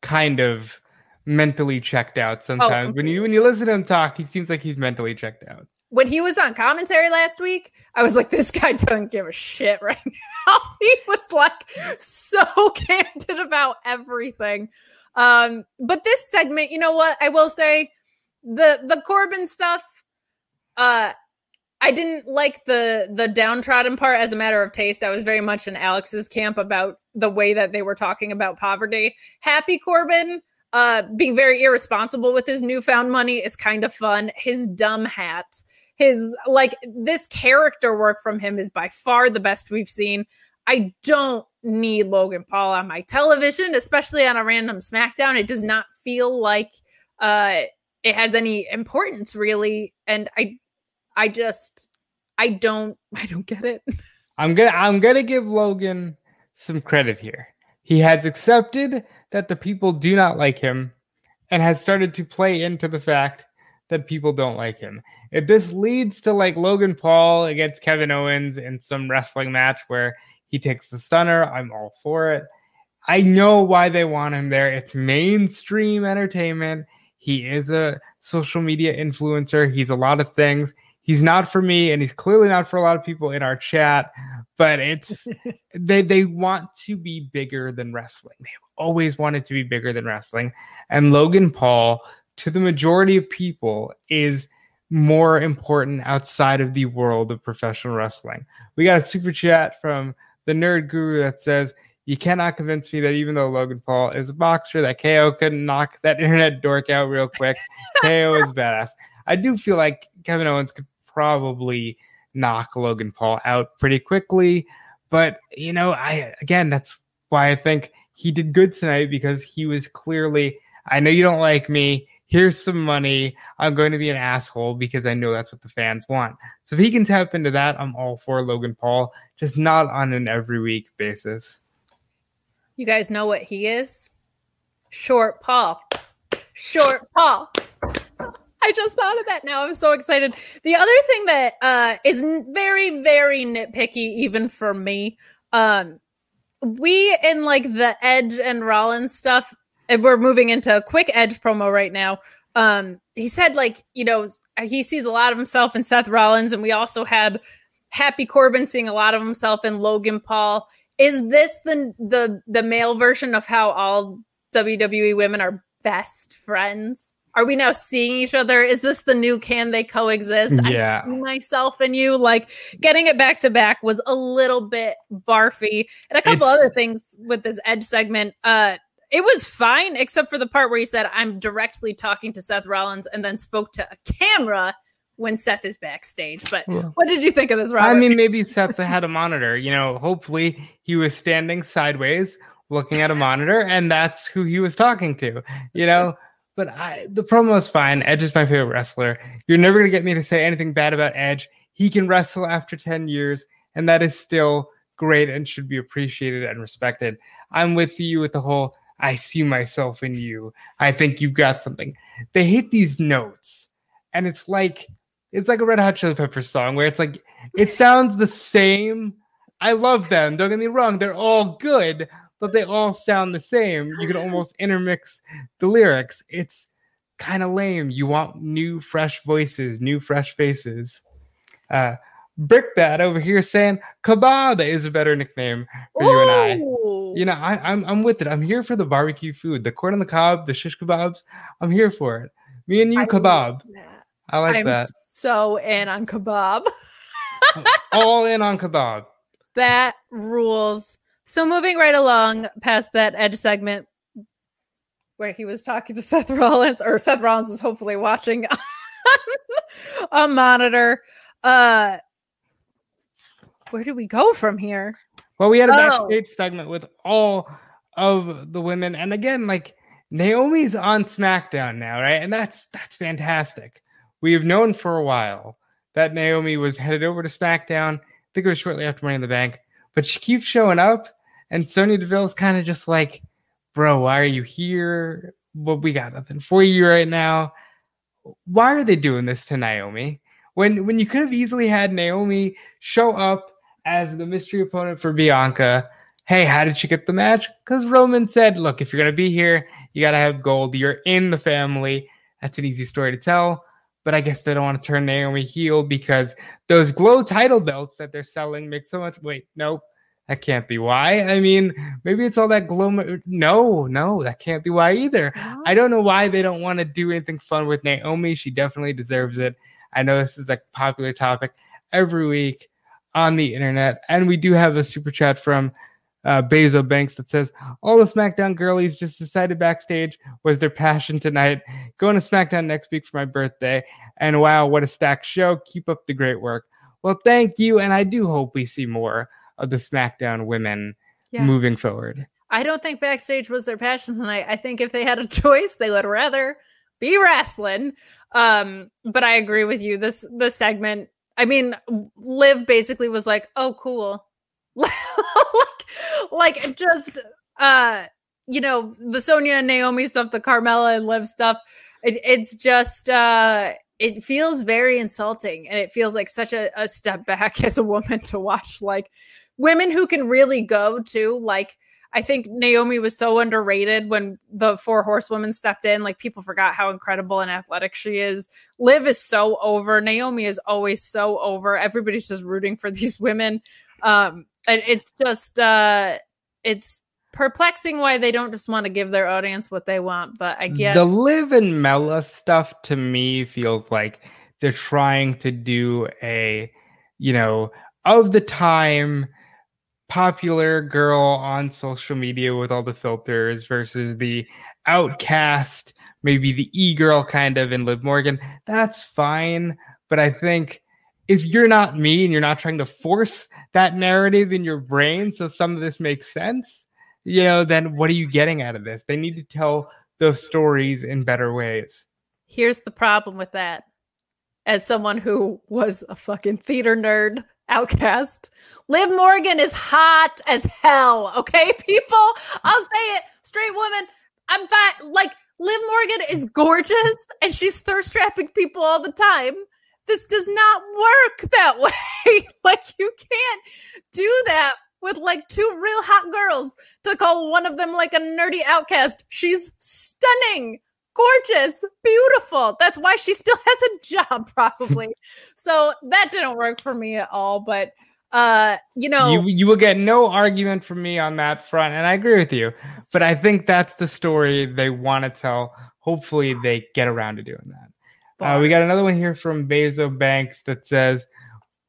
kind of mentally checked Oh, out sometimes. when you when you listen to him talk, he seems like he's mentally checked out. When he was on commentary last week, I was like, this guy doesn't give a shit right now. [LAUGHS] he was like so [LAUGHS] candid about everything. Um, but this segment, you know what? I will say the the Corbin stuff, uh, I didn't like the the downtrodden part as a matter of taste. I was very much in Alex's camp about the way that they were talking about poverty. Happy Corbin, uh, being very irresponsible with his newfound money is kind of fun. His dumb hat, his like this character work from him is by far the best we've seen. I don't need Logan Paul on my television, especially on a random SmackDown. It does not feel like uh it has any importance really. And I I just I don't [LAUGHS] I don't get it. I'm gonna I'm gonna give Logan some credit here. He has accepted that the people do not like him and has started to play into the fact that people don't like him. If this leads to like Logan Paul against Kevin Owens in some wrestling match where he takes the stunner, I'm all for it. I know why they want him there. It's mainstream entertainment. He is a social media influencer. He's a lot of things. He's not for me, and he's clearly not for a lot of people in our chat. But it's [LAUGHS] they they want to be bigger than wrestling. They've always wanted to be bigger than wrestling. And Logan Paul, to the majority of people, is more important outside of the world of professional wrestling. We got a super chat from the nerd guru that says, You cannot convince me that even though Logan Paul is a boxer, that KO couldn't knock that [LAUGHS] internet dork out real quick. KO is badass. I do feel like Kevin Owens could probably knock Logan Paul out pretty quickly. But, you know, I again, that's why I think he did good tonight because he was clearly, I know you don't like me. Here's some money. I'm going to be an asshole because I know that's what the fans want. So if he can tap into that, I'm all for Logan Paul, just not on an every week basis. You guys know what he is? Short Paul. Short Paul. I just thought of that now. I'm so excited. The other thing that uh, is very, very nitpicky, even for me, um, we in like the Edge and Rollins stuff, and we're moving into a quick Edge promo right now. Um, he said like you know he sees a lot of himself in Seth Rollins, and we also had Happy Corbin seeing a lot of himself in Logan Paul. Is this the the the male version of how all WWE women are best friends? Are we now seeing each other? Is this the new can they coexist? Yeah. I see myself and you. Like getting it back to back was a little bit barfy. And a couple It's- other things with this edge segment. Uh it was fine, except for the part where he said, I'm directly talking to Seth Rollins and then spoke to a camera when Seth is backstage. But what did you think of this, Robert? I mean, maybe Seth had a monitor. You know, hopefully he was standing sideways looking at a monitor, and that's who he was talking to. You know, but I, the promo is fine. Edge is my favorite wrestler. You're never gonna get me to say anything bad about Edge. He can wrestle after ten years, and that is still great and should be appreciated and respected. I'm with you with the whole. I see myself in you. I think you've got something. They hit these notes, and it's like it's like a Red Hot Chili Peppers song where it's like it [LAUGHS] sounds the same. I love them. Don't get me wrong; they're all good, but they all sound the same. You can almost [LAUGHS] intermix the lyrics. It's kind of lame. You want new, fresh voices, new, fresh faces. Uh, Brickbat over here saying kebab is a better nickname for you and I. You know, I, I'm I'm with it. I'm here for the barbecue food, the corn on the cob, the shish kebabs. I'm here for it. Me and you I kebab. I like I'm that. so in on kebab. [LAUGHS] All in on kebab. That rules. So moving right along past that edge segment where he was talking to [LAUGHS] Seth Rollins, or Seth Rollins was hopefully watching [LAUGHS] on a monitor. Uh where do we go from here? Well, we had a Oh. backstage segment with all of the women, and again, like Naomi's on SmackDown now, right? And that's that's fantastic. We have known for a while that Naomi was headed over to SmackDown. I think it was shortly after Money in the Bank, but she keeps showing up, and Sonya Deville's kind of just like, "Bro, why are you here? Well, we got nothing for you right now. Why are they doing this to Naomi? When when you could have easily had Naomi show up as the mystery opponent for Bianca. Hey, how did she get the match? Because Roman said, look, if you're going to be here, you got to have gold. You're in the family. That's an easy story to tell. But I guess they don't want to turn Naomi heel because those glow title belts that they're selling make so much. Wait, nope. That can't be why. I mean, maybe it's all that glow. No, no, that can't be why either. I don't know why they don't want to do anything fun with Naomi. She definitely deserves it. I know this is a popular topic every week on the internet. And we do have a super chat from uh, Bezo Banks that says, All the SmackDown girlies just decided backstage was their passion tonight. Going to SmackDown next week for my birthday. And wow, what a stacked show. Keep up the great work. Well, thank you. And I do hope we see more of the SmackDown women Yeah. moving forward. I don't think backstage was their passion tonight. I think if they had a choice, they would rather be wrestling. Um, but I agree with you. This the segment. I mean, Liv basically was like, "Oh, cool," [LAUGHS] like, like just, uh, you know, the Sonya and Naomi stuff, the Carmella and Liv stuff. It, it's just, uh, it feels very insulting, and it feels like such a, a step back [LAUGHS] as a woman to watch, like women who can really go to, like. I think Naomi was so underrated when the four horsewomen stepped in. Like people forgot how incredible and athletic she is. Liv is so over. Naomi is always so over. Everybody's just rooting for [LAUGHS] these women. Um, and it's just uh it's perplexing why they don't just want to give their audience what they want. But I guess The Liv and Mela stuff to me feels like they're trying to do a, you know, of the time popular girl on social media with all the filters versus the outcast, maybe the e girl kind of in Liv Morgan. That's fine. But I think if you're not me and you're not trying to force that narrative in your brain so some of this makes sense, you know, then what are you getting out of this? They need to tell those stories in better ways. here's the problem with that. As someone who was a fucking theater nerd, outcast, Liv Morgan is hot as hell. Okay, [LAUGHS] people, I'll say it. Straight woman, I'm fine. Like Liv Morgan is gorgeous, and she's thirst trapping people all the time. This does not work that [LAUGHS] way. like you can't do that with like two real hot girls to call one of them like a nerdy outcast. She's stunning gorgeous, beautiful. That's why she still [LAUGHS] has a job, probably. so that didn't work for me at all. But uh, you know, You you will get no argument from me on that front, and I agree with you. But I think that's the story they want to tell. Hopefully, they get around to doing that. Uh, we got another one here from Bezo Banks that says,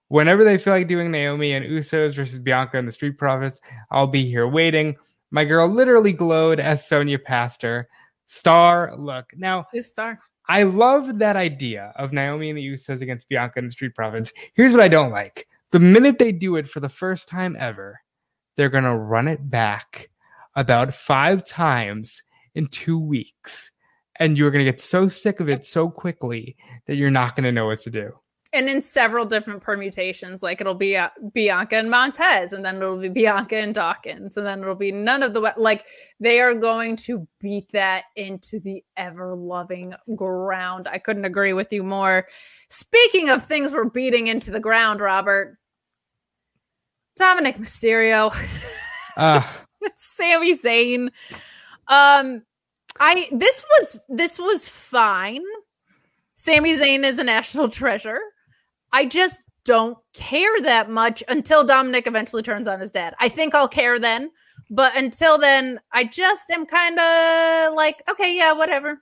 "Whenever they feel like doing Naomi and Usos versus Bianca and the Street Profits, I'll be here waiting." My girl literally glowed as Sonya passed her. Star look now. She's star. I love that idea of Naomi and the Usos against Bianca and the Street Profits. Here's what I don't like. The minute they do it for the first time ever, they're going to run it back about five times in two weeks. And you're going to get so sick of it so quickly that you're not going to know what to do. And in several different permutations. Like it'll be uh, Bianca and Montez, and then it'll be Bianca and Dawkins, and then it'll be none of the like they are going to beat that into the ever loving ground. I couldn't agree with you more. Speaking of things we're beating into the ground, Robert, Dominic Mysterio, Uh, [LAUGHS] Sami Zayn. Um, I this was this was fine. Sami Zayn is a national treasure. I just don't care that much until Dominic eventually turns on his dad. I think I'll care then, but until then, I just am kind of like, okay, yeah, whatever.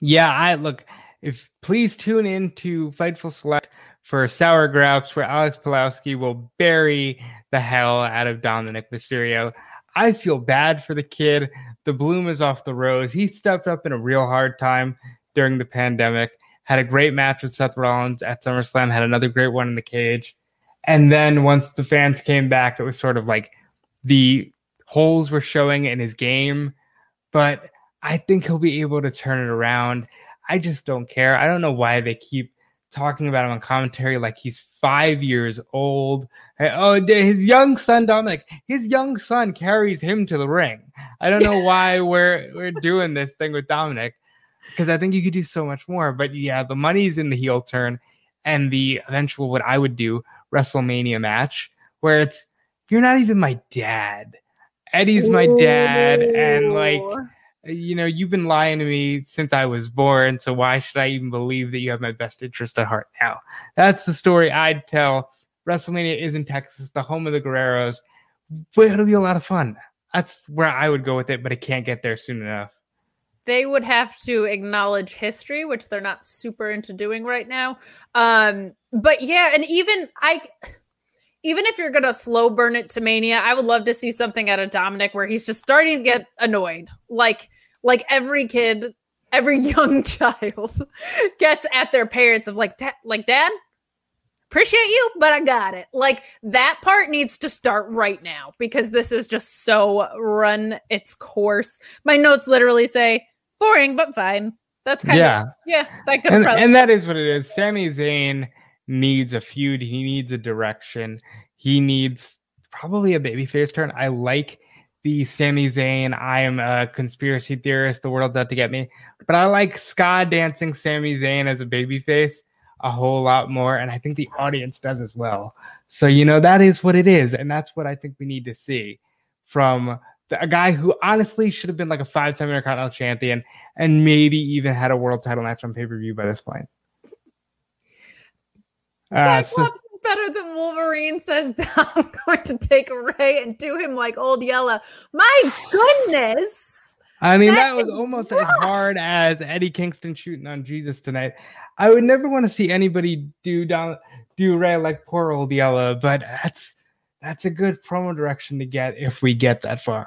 Yeah, I look. If please tune in to Fightful Select for Sour Graps, where Alex Pulowski will bury the hell out of Dominic Mysterio. I feel bad for the kid. The bloom is off the rose. He stepped up in a real hard time during the pandemic. Had a great match with Seth Rollins at SummerSlam. Had another great one in the cage. And then once the fans came back, it was sort of like the holes were showing in his game. But I think he'll be able to turn it around. I just don't care. I don't know why they keep talking about him on commentary like he's five years old. Oh, his young son Dominic, his young son carries him to the ring. I don't know [LAUGHS] why we're we're doing this thing with Dominic because I think you could do so much more. But yeah, the money's in the heel turn and the eventual what I would do WrestleMania match where it's you're not even my dad. Eddie's my dad, and like you know, you've been lying to me since I was born. So why should I even believe that you have my best interest at heart now? That's the story I'd tell. WrestleMania is in Texas, the home of the Guerreros. But it'll be a lot of fun. That's where I would go with it, but I can't get there soon enough. They would have to acknowledge history, which they're not super into doing right now. Um, but yeah, and even I even if you're gonna slow burn it to mania, I would love to see something out of Dominic where he's just starting to get annoyed. Like like every kid, every [LAUGHS] young child gets at their parents of like like dad, appreciate you, but I got it. Like that part needs to start right now because this is just so run its course. My notes literally say boring but fine. That's kind yeah. of yeah. That could and, probably- and that is what it is. Sami Zayn needs a feud. He needs a direction. He needs probably a babyface turn. I like the Sami Zayn. I am a conspiracy theorist. The world's out to get me. But I like ska dancing Sami Zayn as a babyface a whole lot more. And I think the audience does as well. So, you know, that is what it is. And that's what I think we need to see from the, a guy who honestly should have been like a five time Intercontinental champion and maybe even had a world title match on pay per view by this point. Uh, Cyclops so, is better than Wolverine, says [LAUGHS] I'm going to take Ray and do him like Old Yella. My goodness. I mean, that, that was almost rough. as hard as Eddie Kingston shooting on Jesus tonight. I would never want to see anybody do down do Ray like poor Old Yella, but that's that's a good promo direction to get if we get that far.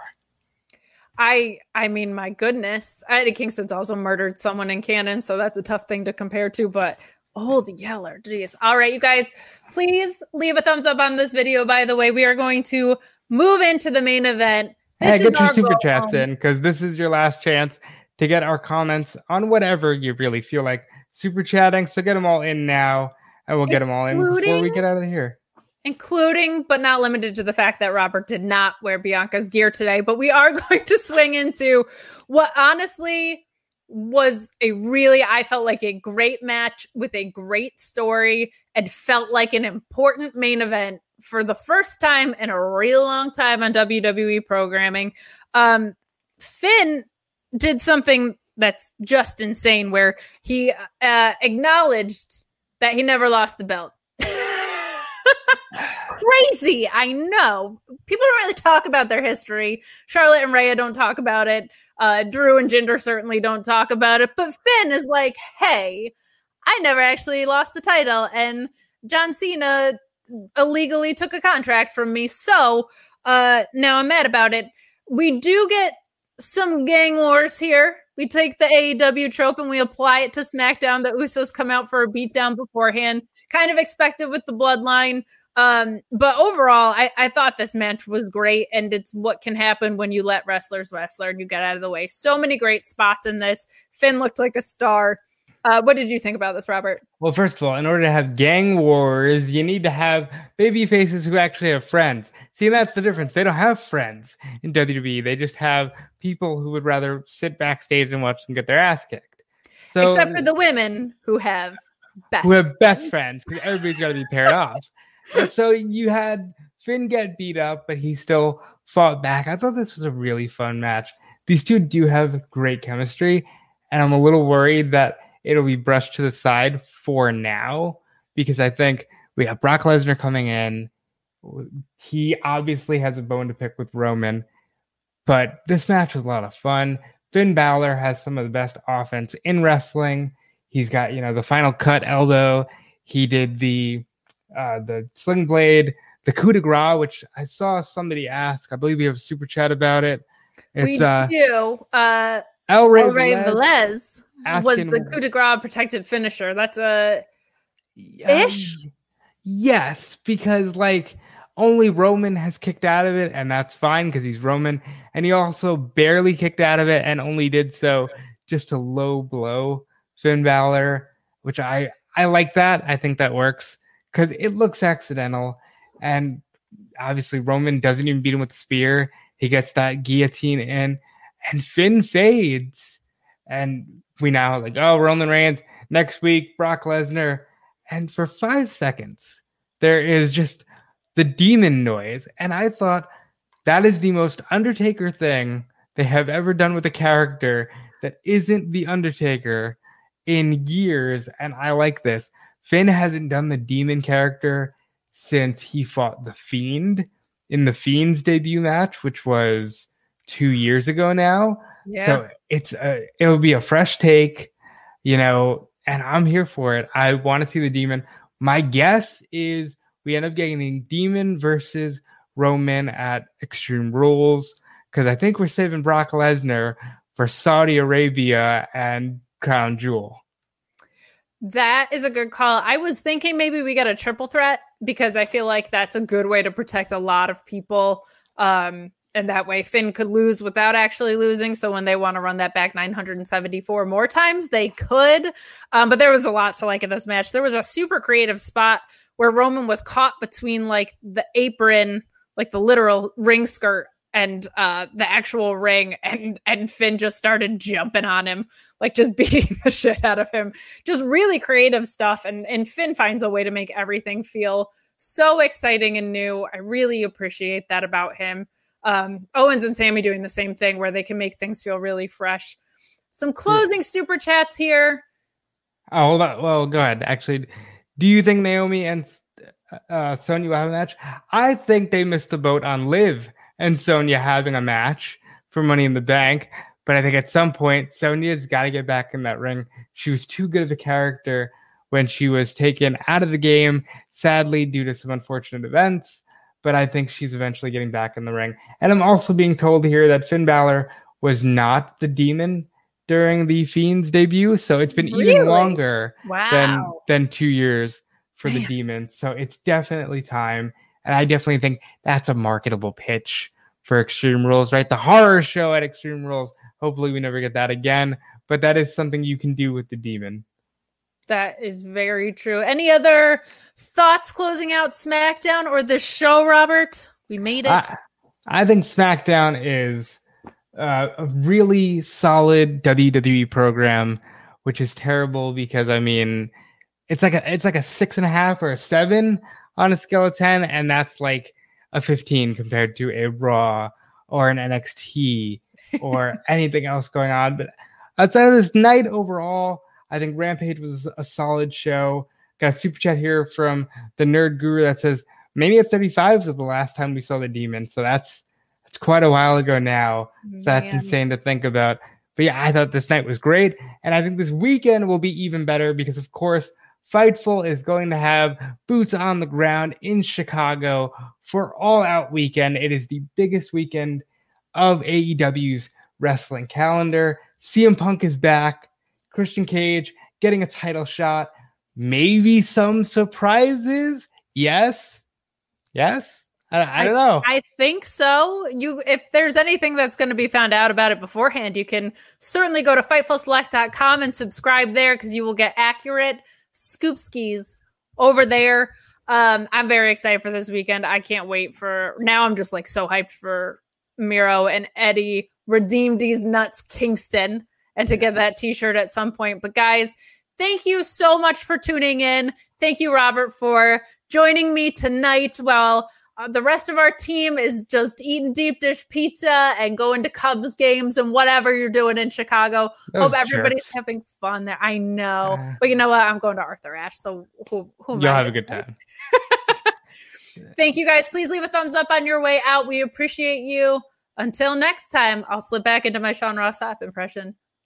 I I mean, my goodness, Eddie Kingston's also murdered someone in canon, so that's a tough thing to compare to. But Old Yeller. Jeez. All right, you guys, please leave a thumbs up on this video. By the way, we are going to move into the main event. This hey, get your super chats home. in because this is your last chance to get our comments on whatever you really feel like super chatting. So get them all in now, and we'll get them all in before we get out of here. Including, but not limited to the fact that Robert did not wear Bianca's gear today. But we are [LAUGHS] going to swing into what honestly was a really I felt like a great match with a great story and felt like an important main event for the first time in a real long time on WWE programming. Um, Finn did something that's just insane where he uh, acknowledged that he never lost the belt. [LAUGHS] Crazy, I know. People don't really talk about their history. Charlotte and Rhea don't talk about it. Uh, Drew and Jinder certainly don't talk about it, but Finn is like, hey, I never actually lost the title, and John Cena illegally took a contract from me, so uh, now I'm mad about it. We do get some gang wars here. We take the AEW trope and we apply it to SmackDown. The Usos come out for a beatdown beforehand, kind of expected with the bloodline. Um, but overall, I, I thought this match was great, and it's what can happen when you let wrestlers wrestle and you get out of the way. So many great spots in this. Finn looked like a star. Uh, what did you think about this, Robert? Well, first of all, in order to have gang wars, you need to have baby faces who actually have friends. See, that's the difference. They don't have friends in WWE. They just have people who would rather sit backstage and watch them get their ass kicked. So, except for the women who have best who have best friends because everybody's got to be paired off so you had Finn get beat up, but he still fought back. I thought this was a really fun match. these two do have great chemistry, and I'm a little worried that it'll be brushed to the side for now because I think we have Brock Lesnar coming in. He obviously has a bone to pick with Roman, but this match was a lot of fun. Finn Balor has some of the best offense in wrestling. He's got, you know, the final cut elbow. He did the uh, the sling blade, the coup de grace, which I saw somebody ask. I believe we have a super chat about it. It's, we uh, do. Uh, El Rey, El Velez, Velez was the coup de grace protected finisher. That's a ish. Um, yes, because like only Roman has kicked out of it, and that's fine because he's Roman. And he also barely kicked out of it and only did so just a low blow Finn Balor, which I I like that. I think that works because it looks accidental, and obviously Roman doesn't even beat him with the spear. He gets that guillotine in, and Finn fades, and we now like oh Roman Reigns next week Brock Lesnar, and for five seconds there is just the demon noise. And I thought that is the most Undertaker thing they have ever done with a character that isn't the Undertaker in years. And I like this. Finn hasn't done the demon character since he fought the Fiend in the Fiend's debut match, which was two years ago now. Yeah. So it's a, it'll be a fresh take, you know, and I'm here for it. I want to see the demon. My guess is we end up getting Demon versus Roman at Extreme Rules because I think we're saving Brock Lesnar for Saudi Arabia and Crown Jewel. That is a good call. I was thinking maybe we get a triple threat because I feel like that's a good way to protect a lot of people. Um, and that way Finn could lose without actually losing. So when they want to run that back 974 more times, they could. Um, but there was a lot to like in this match. There was a super creative spot where Roman was caught between like the apron, like the literal ring skirt and uh the actual ring and and Finn just started jumping on him like just [LAUGHS] beating the shit out of him just really creative stuff and and Finn finds a way to make everything feel so exciting and new I really appreciate that about him um Owens and Sami doing the same thing where they can make things feel really fresh some closing yeah. super chats here oh hold on well go ahead actually do you think Naomi and uh, Sonya will have a match? I think they missed the boat on Liv and Sonya having a match for Money in the Bank. But I think at some point, Sonya's got to get back in that ring. She was too good of a character when she was taken out of the game, sadly, due to some unfortunate events. But I think she's eventually getting back in the ring. And I'm also being told here that Finn Balor was not the demon during the Fiend's debut, so it's been really? even longer wow. than than two years for the demon. So it's definitely time, and I definitely think that's a marketable pitch for Extreme Rules, right? The horror show at Extreme Rules. Hopefully, we never get that again, but that is something you can do with the Demon. That is very true. Any other thoughts closing out SmackDown or the show, Robert? We made it. I, I think SmackDown is uh, a really solid WWE program, which is terrible because I mean, it's like a it's like a six and a half or a seven on a scale of ten, and that's like a fifteen compared to a Raw or an NXT or [LAUGHS] anything else going on. But outside of this night overall, I think Rampage was a solid show. Got a super chat here from the Nerd Guru that says Mania 35 was the last time we saw the demon, so that's it's quite a while ago now. So that's insane to think about. But yeah, I thought this night was great. And I think this weekend will be even better because, of course, Fightful is going to have boots on the ground in Chicago for All Out Weekend. It is the biggest weekend of AEW's wrestling calendar. CM Punk is back. Christian Cage getting a title shot. Maybe some surprises. Yes. Yes. I, I don't know. I, I, think so. You, if there's anything that's going to be found out about it beforehand, you can certainly go to fightfulselect.com and subscribe there because you will get accurate scoop skis over there. Um, I'm very excited for this weekend. I can't wait for now. I'm just like so hyped for Miro and Eddie redeemed these nuts Kingston and to get that t-shirt at some point. But guys, thank you so much for tuning in. Thank you, Robert, for joining me tonight while uh, the rest of our team is just eating deep dish pizza and going to Cubs games and whatever you're doing in Chicago. Those Hope everybody's jerks. having fun there. I know, Uh, but you know what? I'm going to Arthur Ashe, so who, who You'll have a good time. [LAUGHS] Thank you guys. Please leave a thumbs up on your way out. We appreciate you. Until next time, I'll slip back into my Sean Ross Sapp impression.